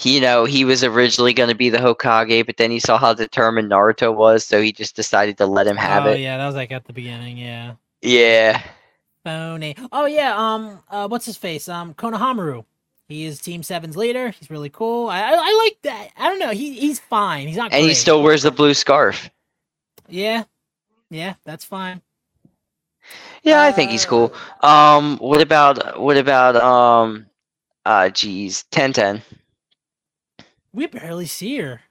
he, you know, he was originally going to be the Hokage, but then he saw how determined Naruto was, so he just decided to let him have it. oh it. yeah, that was like at the beginning. Yeah. Yeah. Phony. Oh yeah. Um. Uh. What's his face? Um. Konohamaru. He is Team Seven's leader. He's really cool. I I, I like that. I don't know. He he's fine. He's not. And he still wears the blue scarf. Yeah. Yeah. That's fine. Yeah, I think he's cool. Um, what about what about um, uh, geez, Ten Ten. We barely see her.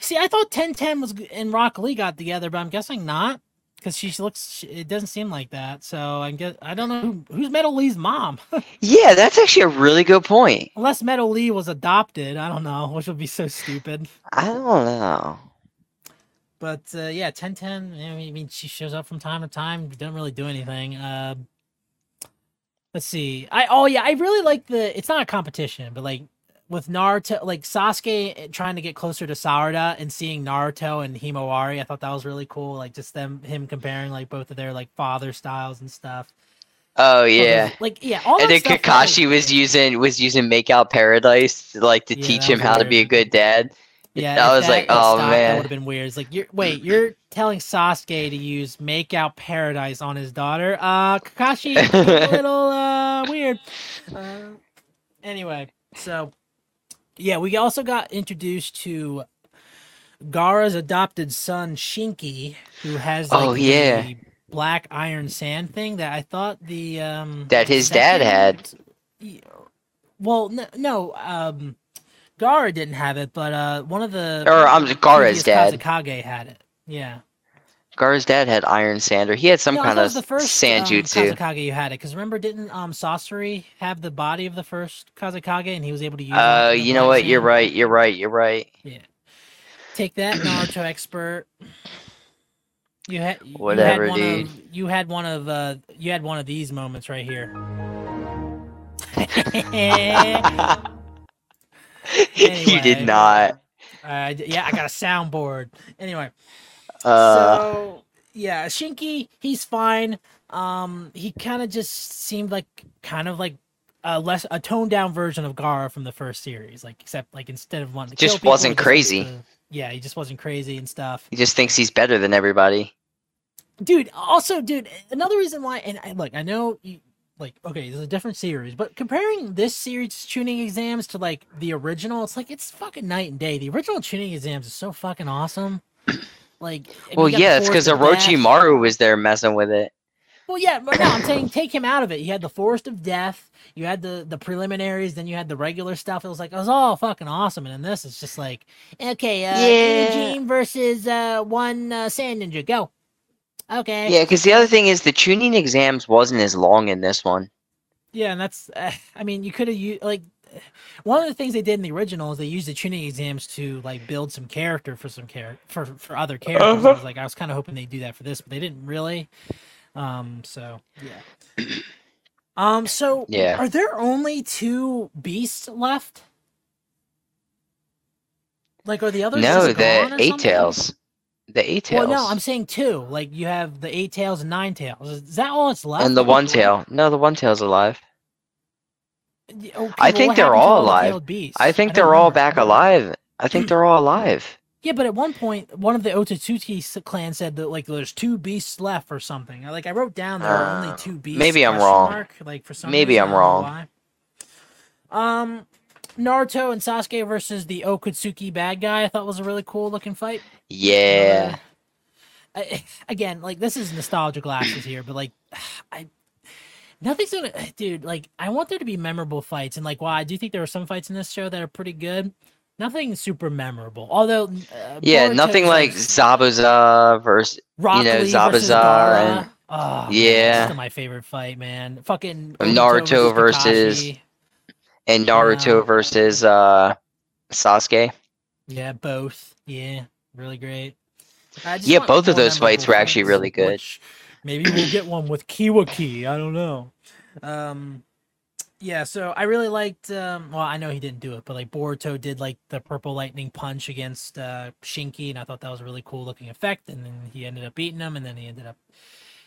See, I thought Ten Ten was and Rock Lee got together, but I'm guessing not because she looks. she- It doesn't seem like that. So I get. I don't know who, who's Metal Lee's mom. Yeah, that's actually a really good point. Unless Metal Lee was adopted, I don't know, which would be so stupid. I don't know. But uh, yeah, Ten Ten. I mean, I mean, she shows up from time to time. Doesn't really do anything. Uh, let's see. I oh yeah, I really like the. It's not a competition, but like with Naruto, like Sasuke eh, trying to get closer to Sarada and seeing Naruto and Himawari. I thought that was really cool. Like just them him comparing like both of their like father styles and stuff. Oh yeah. like yeah. All And that then was Kakashi was using was using Make Out Paradise like to Yeah, teach him how to be a good dad. Yeah, I if was like, oh stopped, that would have been weird. It's like, you're wait, you're telling Sasuke to use "Make Out Paradise" on his daughter. Uh, Kakashi, a little uh weird. Uh, anyway, so yeah, we also got introduced to Gaara's adopted son Shinki, who has like Oh, yeah. the black iron sand thing that I thought the um That his dad had. Well, no, no, um, Gaara didn't have it, but uh, one of the Or, um, previous dad. Kazekage had it. Yeah, Gaara's dad had Iron Sander. He had some kind of the first sand um, jutsu. Kazekage you had it because remember, didn't um Sasori have the body of the first Kazekage and he was able to use? Uh, you know what? You're right. You're right. You're right. Yeah. Take that, Naruto expert. You had you Whatever, had one dude. Of, you had one of uh, you had one of these moments right here. you did not. Uh, yeah, I got a soundboard. Anyway, Uh, so yeah, Shinki, he's fine. Um, he kind of just seemed like kind of like a less a toned down version of Gaara from the first series. Like except like instead of wanting to Just kill people, wasn't he crazy. to- yeah, he just wasn't crazy and stuff. he just thinks he's better than everybody. dude also dude another reason why and I, look i know you, like okay this is a different series but comparing this series Chunin exams to like the original it's like it's fucking night and day the original Chunin exams is so fucking awesome like Well, yeah, it's because Orochimaru was there messing with it. well yeah but no i'm saying take him out of it you had the forest of death you had the the preliminaries then you had the regular stuff it was like it was all fucking awesome and then this is just like okay uh Yeah. Inojin versus uh one uh, sand ninja go okay Yeah, because the other thing is the Chunin exams wasn't as long in this one. Yeah, and that's. Uh, I mean, you could have used like one of the things they did in the original is they used the Chunin exams to like build some character for some character for for other characters. Uh-huh. was like, I was kind of hoping they'd do that for this, but they didn't really. Um. So yeah. Um. So Yeah. are there only two beasts left? Like, are the others no, the eight tails. The eight tails. Well, no, I'm saying two. Like you have the eight tails and nine tails. Is that all that's left? and the one tail. No, the one tail's alive. Okay, I think they're all alive. beasts? I think don't they're all back alive. I think they're all alive. Yeah, but at one point, one of the Otsutsuki s- clan said that like there's two beasts left or something. Like I wrote down there are only Uh, two beasts. maybe I'm wrong. Mark, like for some Maybe reason, I'm I wrong. Um, Naruto and Sasuke versus the Otsutsuki bad guy. I thought was a really cool looking fight. Yeah. Uh, I, again, like this is nostalgia glasses here, but like I. Nothing's gonna, dude. Like, I want there to be memorable fights, and like, while I do think there are some fights in this show that are pretty good, nothing super memorable. Although, uh, yeah, Boruto's, nothing like Zabuza versus Rock know, Lee Zabuza and- Oh, man, Yeah. still my favorite fight, man. Fucking Naruto versus- Kakashi. and Naruto Wow. versus uh Sasuke. Yeah, both. Yeah, really great. Yeah, both of those fights were actually really good. which Maybe we'll get one with Kawaki. I don't know. Um, yeah, so I really liked. Um, well, I know he didn't do it, but like Boruto did like the purple lightning punch against uh, Shinki, and I thought that was a really cool looking effect. And then he ended up beating him, and then he ended up,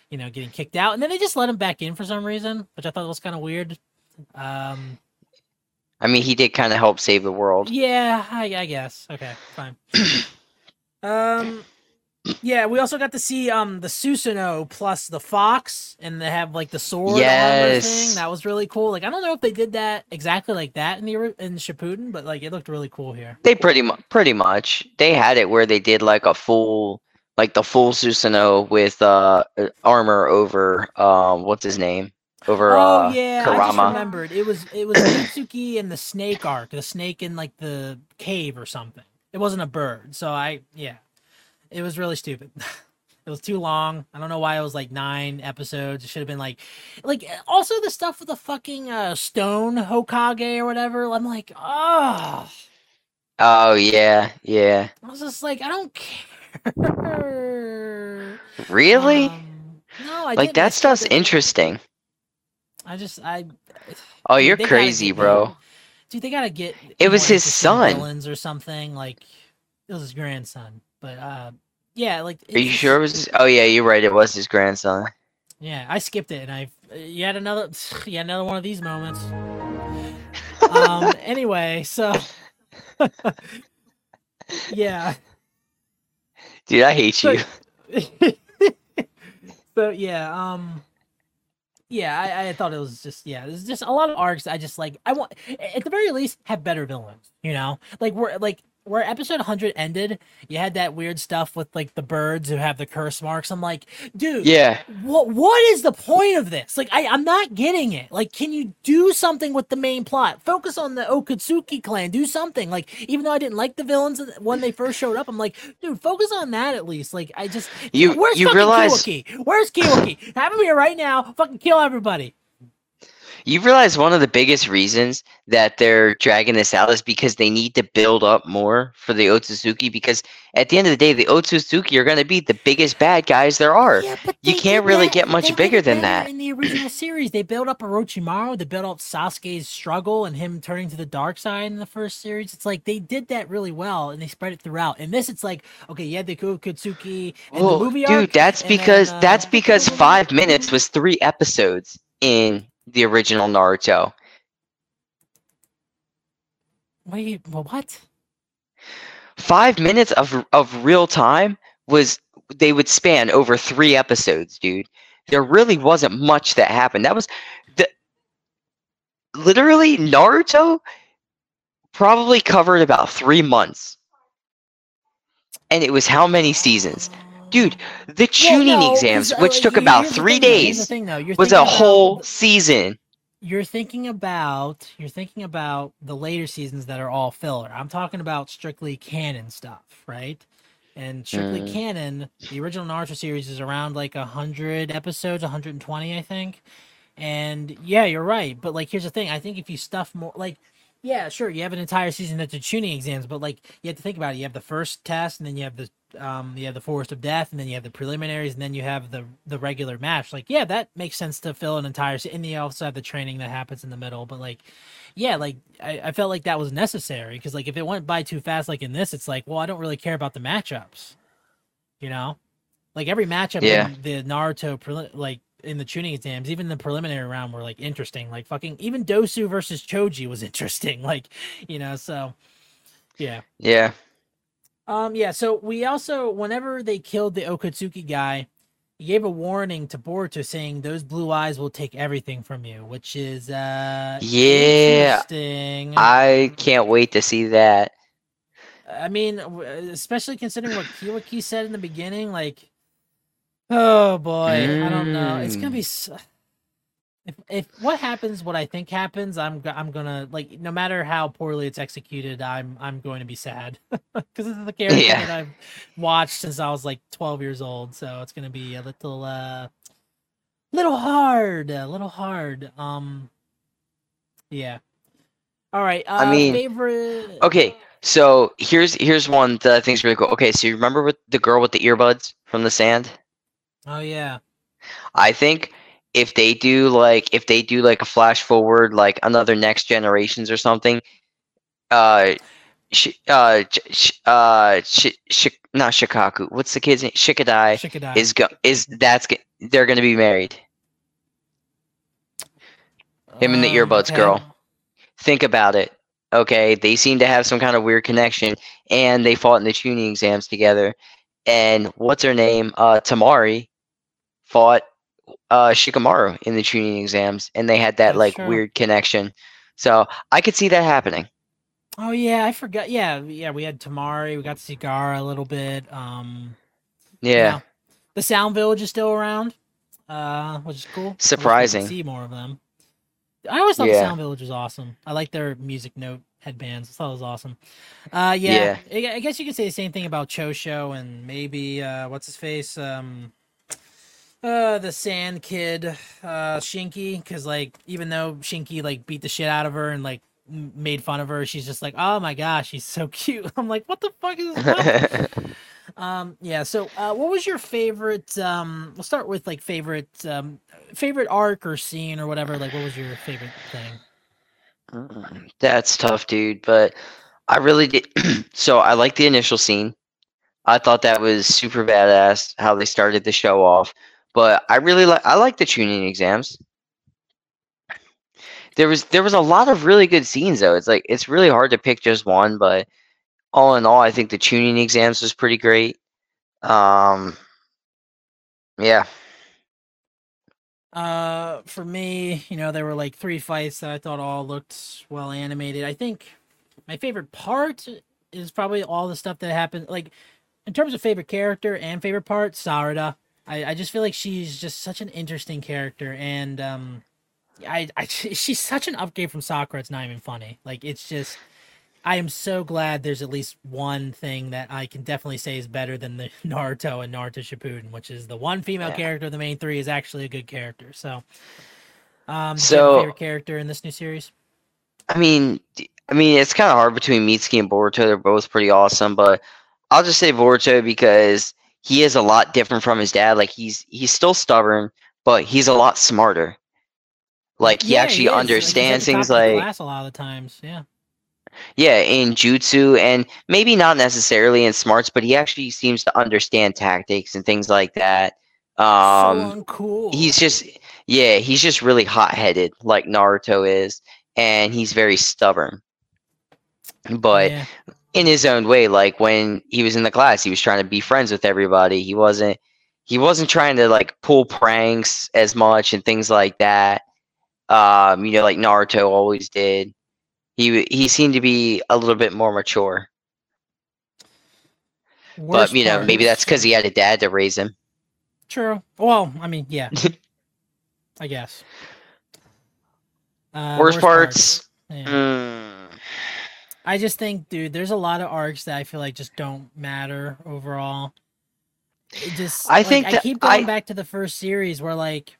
you know, getting kicked out. And then they just let him back in for some reason, which I thought was kind of weird. Um, I mean, he did kind of help save the world. yeah, I, I guess. Okay, fine. um, yeah, we also got to see um the Susanoo plus the fox, and they have like the sword Yes. thing. That was really cool. Like I don't know if they did that exactly like that in the in Shippuden, but like it looked really cool here. They pretty much, pretty much, they had it where they did like a full, like the full Susanoo with uh uh, armor over um what's his name over oh uh yeah, I just remembered. It was it was Mitsuki and the snake arc, the snake in like the cave or something. It wasn't a bird, so I yeah, it was really stupid. It was too long. I don't know why it was like nine episodes. It should have been like, like also the stuff with the fucking uh, stone Hokage or whatever. I'm like, oh, Oh yeah, yeah. I was just like, I don't care. Really? Um, no, I like. That stuff's it. interesting. I just I. Oh, you're crazy, bro. Dude, they gotta get. It was his son. Villains or something like it was his grandson, but uh, yeah, like. Are you sure it was? His... Oh yeah, you're right. It was his grandson. Yeah, I skipped it, and I you had another, you had another one of these moments. um. Anyway, so. yeah. Dude, I hate So- you. so yeah, um yeah, I, I thought it was just yeah, there's just a lot of arcs I just like I want at the very least have better villains, you know? Like we're like where episode 100 ended, you had that weird stuff with like the birds who have the curse marks. I'm like, dude, Yeah, what what is the point of this? Like I I'm not getting it. Like can you do something with the main plot? Focus on the Otsutsuki clan. Do something. Like even though I didn't like the villains when they first showed up, I'm like, dude, focus on that at least. Like I just You- Where's you fucking realize- Kawaki? Where's Kawaki? Have him here right now. Fucking kill everybody. You realize one of the biggest reasons that they're dragging this out is because they need to build up more for the Otsutsuki. Because at the end of the day, the Otsutsuki are going to be the biggest bad guys there are. Yeah, you can't really that- get much bigger than that. In the original series, they built up Orochimaru, they built up Sasuke's struggle and him turning to the dark side in the first series. It's like they did that really well and they spread it throughout. And this, it's like, okay, you had the Otsutsuki and Oh, the movie dude, arc, that's and then, because that's uh, because five minutes was three episodes in the original Naruto. Wait, what? Five minutes of of real time was they would span over three episodes, dude. There really wasn't much that happened. That was the literally Naruto probably covered about three months. And it was how many seasons? Dude, the Well, Chunin exams, uh, which took about three thing, though, here's the days, thing, was a about- whole season. you're thinking about you're thinking about the later seasons that are all filler. I'm talking about strictly canon stuff, right? And strictly Mm. canon, the original Naruto series is around like 100 episodes, 120, I think. And yeah, you're right. But like, here's the thing: I think if you stuff more, like, yeah, sure, you have an entire season that's the Chunin exams, but like, you have to think about it. You have the first test, and then you have the um, you have the Forest of Death, and then you have the preliminaries, and then you have the the regular match. Like, yeah, that makes sense to fill an entire. And you also have the training that happens in the middle. But like, yeah, like I, I felt like that was necessary because like if it went by too fast, like in this, it's like, well, I don't really care about the matchups. You know, like every matchup Yeah. in the Naruto like in the Chunin exams, even the preliminary round were like interesting. Like fucking even Dosu versus Choji was interesting. Like, you know, so yeah. Yeah. Um, yeah. So we also, whenever they killed the Otsutsuki guy, he gave a warning to Boruto saying those blue eyes will take everything from you, which is uh Yeah, interesting. I can't wait to see that. I mean, especially considering what Kawaki said in the beginning, like, oh boy, I don't know. It's gonna be. So... If, if what happens, what I think happens, I'm I'm gonna like no matter how poorly it's executed, I'm I'm going to be sad because this is the character Yeah. that I've watched since I was like 12 years old, so it's gonna be a little uh, little hard, a little hard. Um, yeah. All right. Uh, I mean, favorite. Okay, so here's here's one that I think is really cool. Okay, so you remember with the girl with the earbuds from the sand? Oh yeah. I think if they do like if they do like a flash forward like another next generations or something, uh, sh- uh, sh- uh, sh- sh- not Shikaku. What's the kid's name? Shikadai Shikadai. is go is that's g- they're gonna be married. him and the Um, earbuds okay. girl. Think about it. Okay, they seem to have some kind of weird connection, and they fought in the Chunin exams together. And what's her name? Uh, Temari fought uh Shikamaru in the Chunin exams, and they had that That's like true. weird connection. So I could see that happening. Oh yeah, I forgot. Yeah, yeah, we had Temari. We got to see Gaara a little bit. Um, Yeah. the Sound Village is still around, uh, which is cool. I wish we could Surprising. See more of them. I always thought the Sound Village was awesome. I like their music note headbands. I thought it was awesome. Uh, yeah, I I guess you could say the same thing about Chocho and maybe uh, what's his face, um, uh, the Sand Kid, uh, Shinki. Because like, even though Shinki like beat the shit out of her and like m- made fun of her, she's just like, oh my gosh, she's so cute. I'm like, what the fuck is this? Um, yeah. So, uh, what was your favorite? Um, we'll start with like favorite, um, favorite arc or scene or whatever. Like, what was your favorite thing? Mm, That's tough, dude. But I really did. so I like the initial scene. I thought that was super badass how they started the show off. But I really like. I like the Chunin exams. There was there was a lot of really good scenes though. It's like it's really hard to pick just one, but all in all, I think the Chunin exams was pretty great. Um, yeah, Uh, for me, you know, there were like three fights that I thought all looked well animated. I think my favorite part is probably all the stuff that happened. Like, in terms of favorite character and favorite part, Sarada. I, I just feel like she's just such an interesting character, and um, I, I she's such an upgrade from Sakura. It's not even funny. Like, it's just. I am so glad there's at least one thing that I can definitely say is better than the Naruto and Naruto Shippuden, which is the one female Yeah. character of the main three is actually a good character. So, um, do you have a So- favorite character in this new series? I mean, I mean, it's kind of hard between Mitsuki and Boruto. They're both pretty awesome, but I'll just say Boruto because he is a lot different from his dad. Like he's he's still stubborn, but he's a lot smarter. Like he Yeah, actually. Like, at understands the things like class a lot of the times. Yeah, yeah, in jutsu and maybe not necessarily in smarts, but he actually seems to understand tactics and things like that. Um, so uncool. he's just yeah he's just really hot-headed like naruto is and he's very stubborn but yeah. In his own way like when he was in the class he was trying to be friends with everybody he wasn't he wasn't trying to like pull pranks as much and things like that um you know like naruto always did he he seemed to be a little bit more mature Worst but you know maybe that's because he had a dad to raise him True. Well, I mean, yeah. I guess. Uh, worst, parts, Yeah. mm, I just think, dude, there's a lot of arcs that I feel like just don't matter overall. It just I like, think I keep going I- back to the first series where like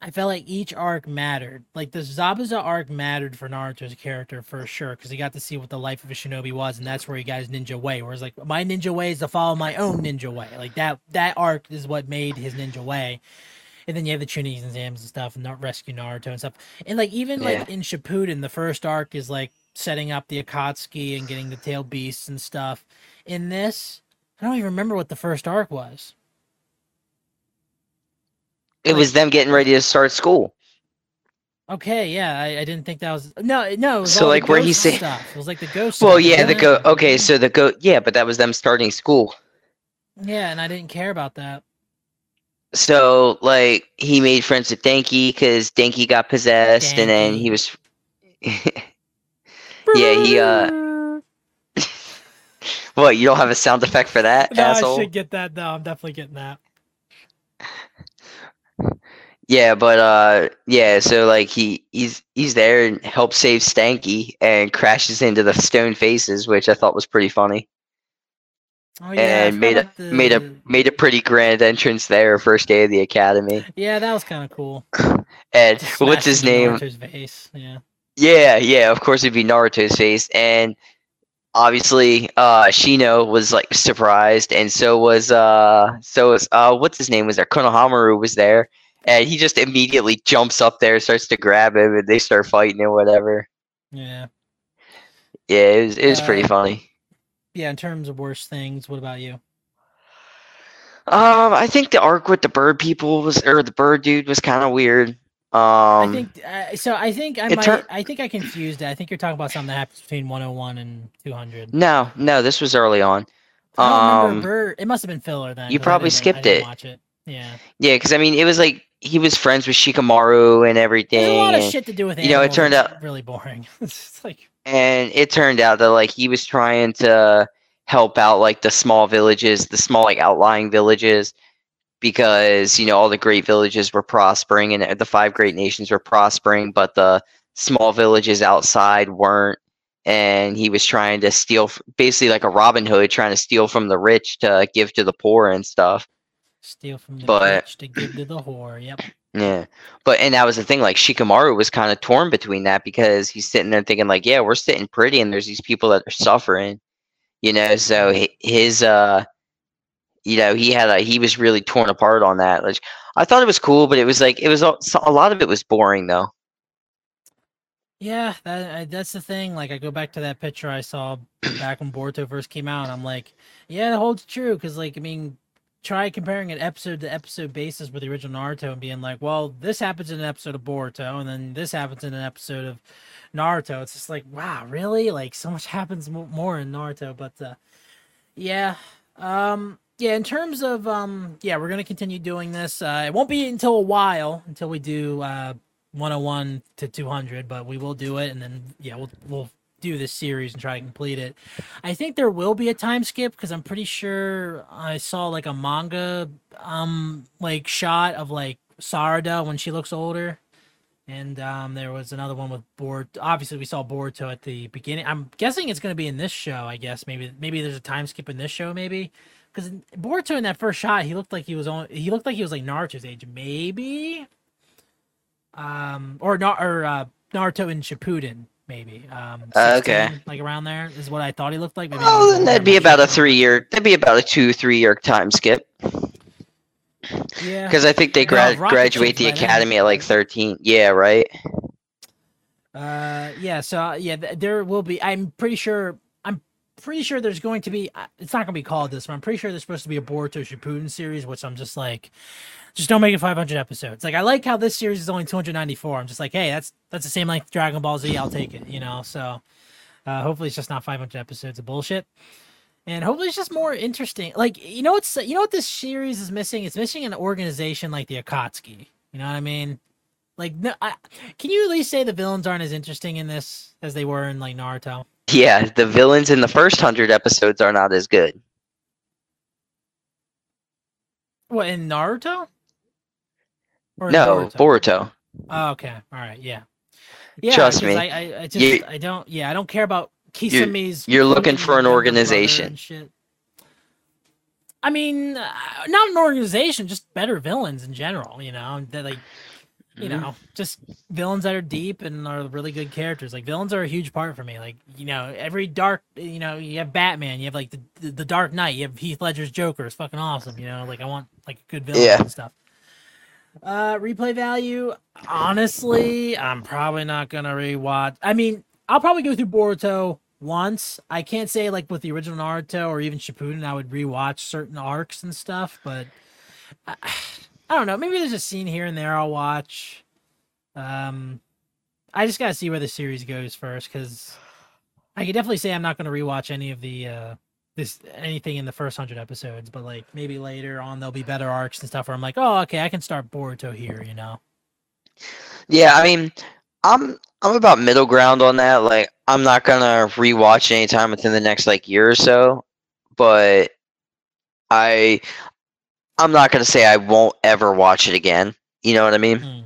I felt like each arc mattered. Like the Zabuza arc mattered for Naruto's character for sure because he got to see what the life of a shinobi was, and that's where he got his ninja way. Whereas like my ninja way is to follow my own ninja way. Like that that arc is what made his ninja way. And then you have the Chunin exams and stuff, and not rescue Naruto and stuff. And like even like in Shippuden, the first arc is like setting up the Akatsuki and getting the tail beasts and stuff. In this, I don't even remember what the first arc was. it was them getting ready to start school Okay, yeah, I, I didn't think that was no, no. Was So, like, where he stuff. It was like the ghost. Well, yeah, the go. Okay, so the go. Yeah, but that was them starting school. Yeah, and I didn't care about that. So like he made friends with Denki because Denki got possessed, and then he was. Yeah, he, uh, what? You don't have a sound effect for that, No, I should get that. No, I'm definitely getting that. Yeah, but uh, yeah. So like he he's he's there and helps save Stanky and crashes into the stone faces, which I thought was pretty funny. Oh yeah, and made a about made a made a pretty grand entrance there, first day of the academy. Yeah, that was kind of cool. And what's his name? Face. Yeah. Yeah, yeah, of course it'd be Naruto's face. And obviously, uh Shino was like surprised, and so was uh so was uh what's his name was there? Konohamaru was there. And he just immediately jumps up there, starts to grab him, and they start fighting or whatever. Yeah. Yeah, it was it was pretty Uh, funny. Yeah. In terms of worst things, what about you? Um, I think the arc with the bird people was or the bird dude was kind of weird. Um, I think uh, so. I think I might. tur- I think I confused it. I think you're talking about something that happens between 101 and 200. no, no, this was early on. I Um, remember Bird. It must have been filler then. You probably skipped it. Watch it. Yeah. Yeah, because I mean, it was like he was friends with Shikamaru and everything. There's a lot of and- shit to do with you know, it turned out- really boring. it's like and it turned out that like he was trying to help out like the small villages the small like outlying villages because you know all the great villages were prospering and the five great nations were prospering but the small villages outside weren't and he was trying to steal basically like a robin hood trying to steal from the rich to give to the poor and stuff steal from the But- rich to give to the whore. Yep. Yeah. But and that was the thing, like Shikamaru was kind of torn between that because he's sitting there thinking like, yeah, we're sitting pretty and there's these people that are suffering. You know, so his uh you know, he had a he was really torn apart on that. Like I thought it was cool, but it was like it was a, a lot of it was boring though. Yeah, that, that's the thing. Like, I go back to that picture I saw back when Boruto first came out. And I'm like, yeah, that holds true. Because, like, I mean, try comparing an episode to episode basis with the original Naruto and being like, well, this happens in an episode of Boruto, and then this happens in an episode of Naruto. It's just like, wow, really? Like, so much happens more in Naruto. But, uh, yeah, um, yeah. In terms of, um, yeah, we're gonna continue doing this. Uh, it won't be until a while until we do uh 101 to 200, but we will do it, and then yeah, we'll we'll do this series and try to complete it. I think there will be a time skip because I'm pretty sure I saw like a manga um like shot of like Sarada when she looks older. And um, there was another one with Boruto. Obviously, we saw Boruto at the beginning. I'm guessing it's going to be in this show. I guess maybe maybe there's a time skip in this show. Maybe because Boruto in that first shot, he looked like he was on. He looked like he was like Naruto's age. Maybe um or not or uh Naruto in Shippuden maybe um Uh, okay. like around there is what I thought he looked like maybe Oh, then that'd be about a three year that'd be about a two, three year time skip. yeah Because I think they No, graduate the academy at like thirteen. Yeah, right. uh yeah so uh, yeah there will be I'm pretty sure pretty sure there's going to be uh, it's not going to be called this but I'm pretty sure there's supposed to be a Boruto Shippuden series which I'm just like just don't make it 500 episodes like I like how this series is only 294 I'm just like hey that's that's the same length Dragon Ball Z I'll take it you know so uh hopefully it's just not 500 episodes of bullshit and hopefully it's just more interesting. Like you know what's you know what this series is missing? It's missing an organization like the Akatsuki. You know what I mean? Like, no, I, can you at least say the villains aren't as interesting in this as they were in like Naruto? Yeah, the villains in the first hundred episodes are not as good. What in Naruto? Or No, Boruto. Oh, okay, all right, yeah, yeah. Trust me. I, I, I just, You- I don't, yeah, I don't care about Kisame's. you're looking for an organization. I mean, uh, not an organization, just better villains in general. You know, that like, you know, just villains that are deep and are really good characters. Like villains are a huge part for me. Like you know, every dark, you know, you have Batman, you have like the the, the Dark Knight, you have Heath Ledger's Joker. It's fucking awesome. You know, like I want like a good villain Yeah. and stuff. Uh, replay value. Honestly, I'm probably not gonna rewatch. I mean, I'll probably go through Boruto once. I can't say like with the original Naruto or even Shippuden, I would rewatch certain arcs and stuff. But I, I don't know. Maybe there's a scene here and there I'll watch. Um, I just gotta see where the series goes first, because I can definitely say I'm not gonna rewatch any of the uh this anything in the first hundred episodes, but like maybe later on there'll be better arcs and stuff where I'm like, oh, okay, I can start Boruto here, you know. Yeah, I mean, I'm I'm about middle ground on that. Like, I'm not gonna rewatch anytime within the next like year or so, but I I'm not gonna say I won't ever watch it again. You know what I mean? Mm,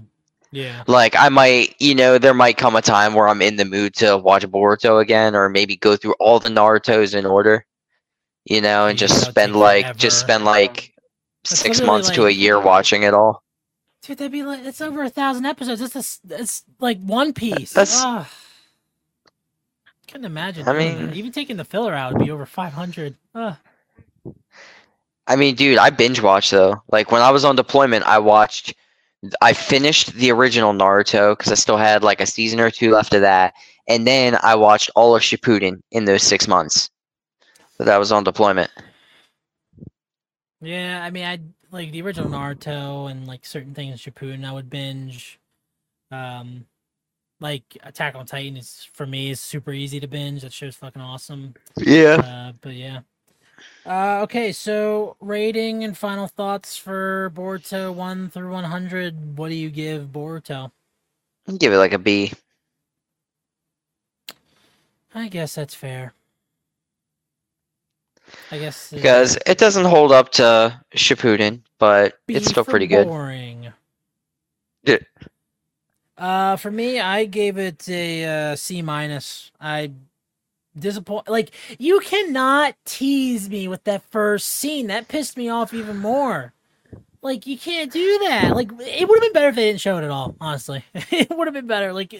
Yeah. Like, I might, you know, there might come a time where I'm in the mood to watch Boruto again, or maybe go through all the Naruto's in order. You know, and Yeah, just spend like just spend like That's six months to a year watching it all. Dude, that'd be like it's over a thousand episodes. It's a it's like One Piece. That's- Ugh. Couldn't imagine. I mean- even taking the filler out would be over five hundred. I mean, dude, I binge watched though. Like when I was on deployment, I watched, I finished the original Naruto because I still had like a season or two left of that, and then I watched all of Shippuden in those six months that I was on deployment. Yeah, I mean, I like the original Naruto and like certain things in Shippuden. I would binge. Um, like Attack on Titan is for me is super easy to binge. That show's fucking awesome. Yeah. Uh, but yeah. Uh, okay, so rating and final thoughts for Boruto one through one hundred. What do you give Boruto? Give it like a B. I guess that's fair. I guess because it doesn't hold up to Shippuden, but B it's still pretty good. Boring. Yeah. Uh, for me, I gave it a uh, C minus. I disappoint. Like you cannot tease me with that first scene. That pissed me off even more. Like you can't do that. Like it would have been better if they didn't show it at all. Honestly, it would have been better. Like,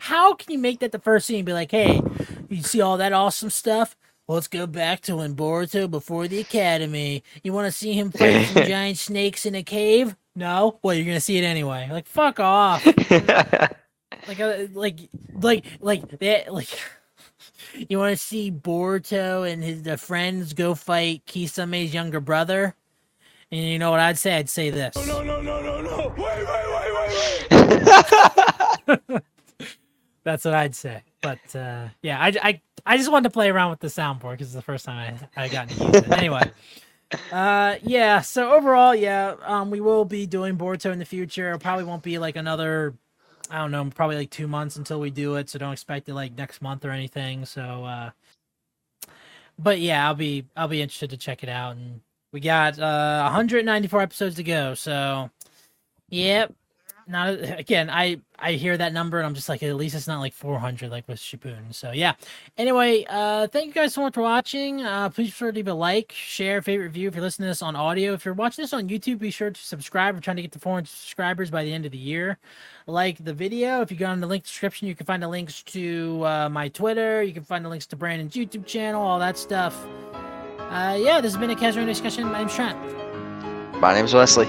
how can you make that the first scene? And be like, hey, you see all that awesome stuff? Well, let's go back to when Boruto before the academy. You want to see him fight some giant snakes in a cave? No. Well, you're gonna see it anyway. Like, fuck off. Like, uh, like, like, like that. Like, you want to see Boruto and his the friends go fight Kisame's younger brother? And you know what I'd say? I'd say this. No, no, no, no, no. no. Wait, wait, wait, wait, wait. That's what I'd say. But uh, yeah, I, I, I just wanted to play around with the soundboard because it's the first time I, I got to use it. Anyway, uh, yeah. So overall, yeah, um, we will be doing Boruto in the future. It probably won't be like another, I don't know, probably like two months until we do it. So don't expect it like next month or anything. So, uh, but yeah, I'll be I'll be interested to check it out. And we got uh 194 episodes to go. So, yep, not again i i hear that number and i'm just like at least it's not like 400 like with Shippuden. so yeah. Anyway uh thank you guys so much for watching. Uh please be sure to leave a like share favorite review if you're listening to this on audio if you're watching this on youtube be sure to subscribe. We're trying to get to 400 subscribers by the end of the year. Like the video. If you go in the link description you can find the links to uh, my twitter. You can find the links to brandon's youtube channel all that stuff. Uh yeah this has been a casual discussion. My name's trent. My name's Wesley.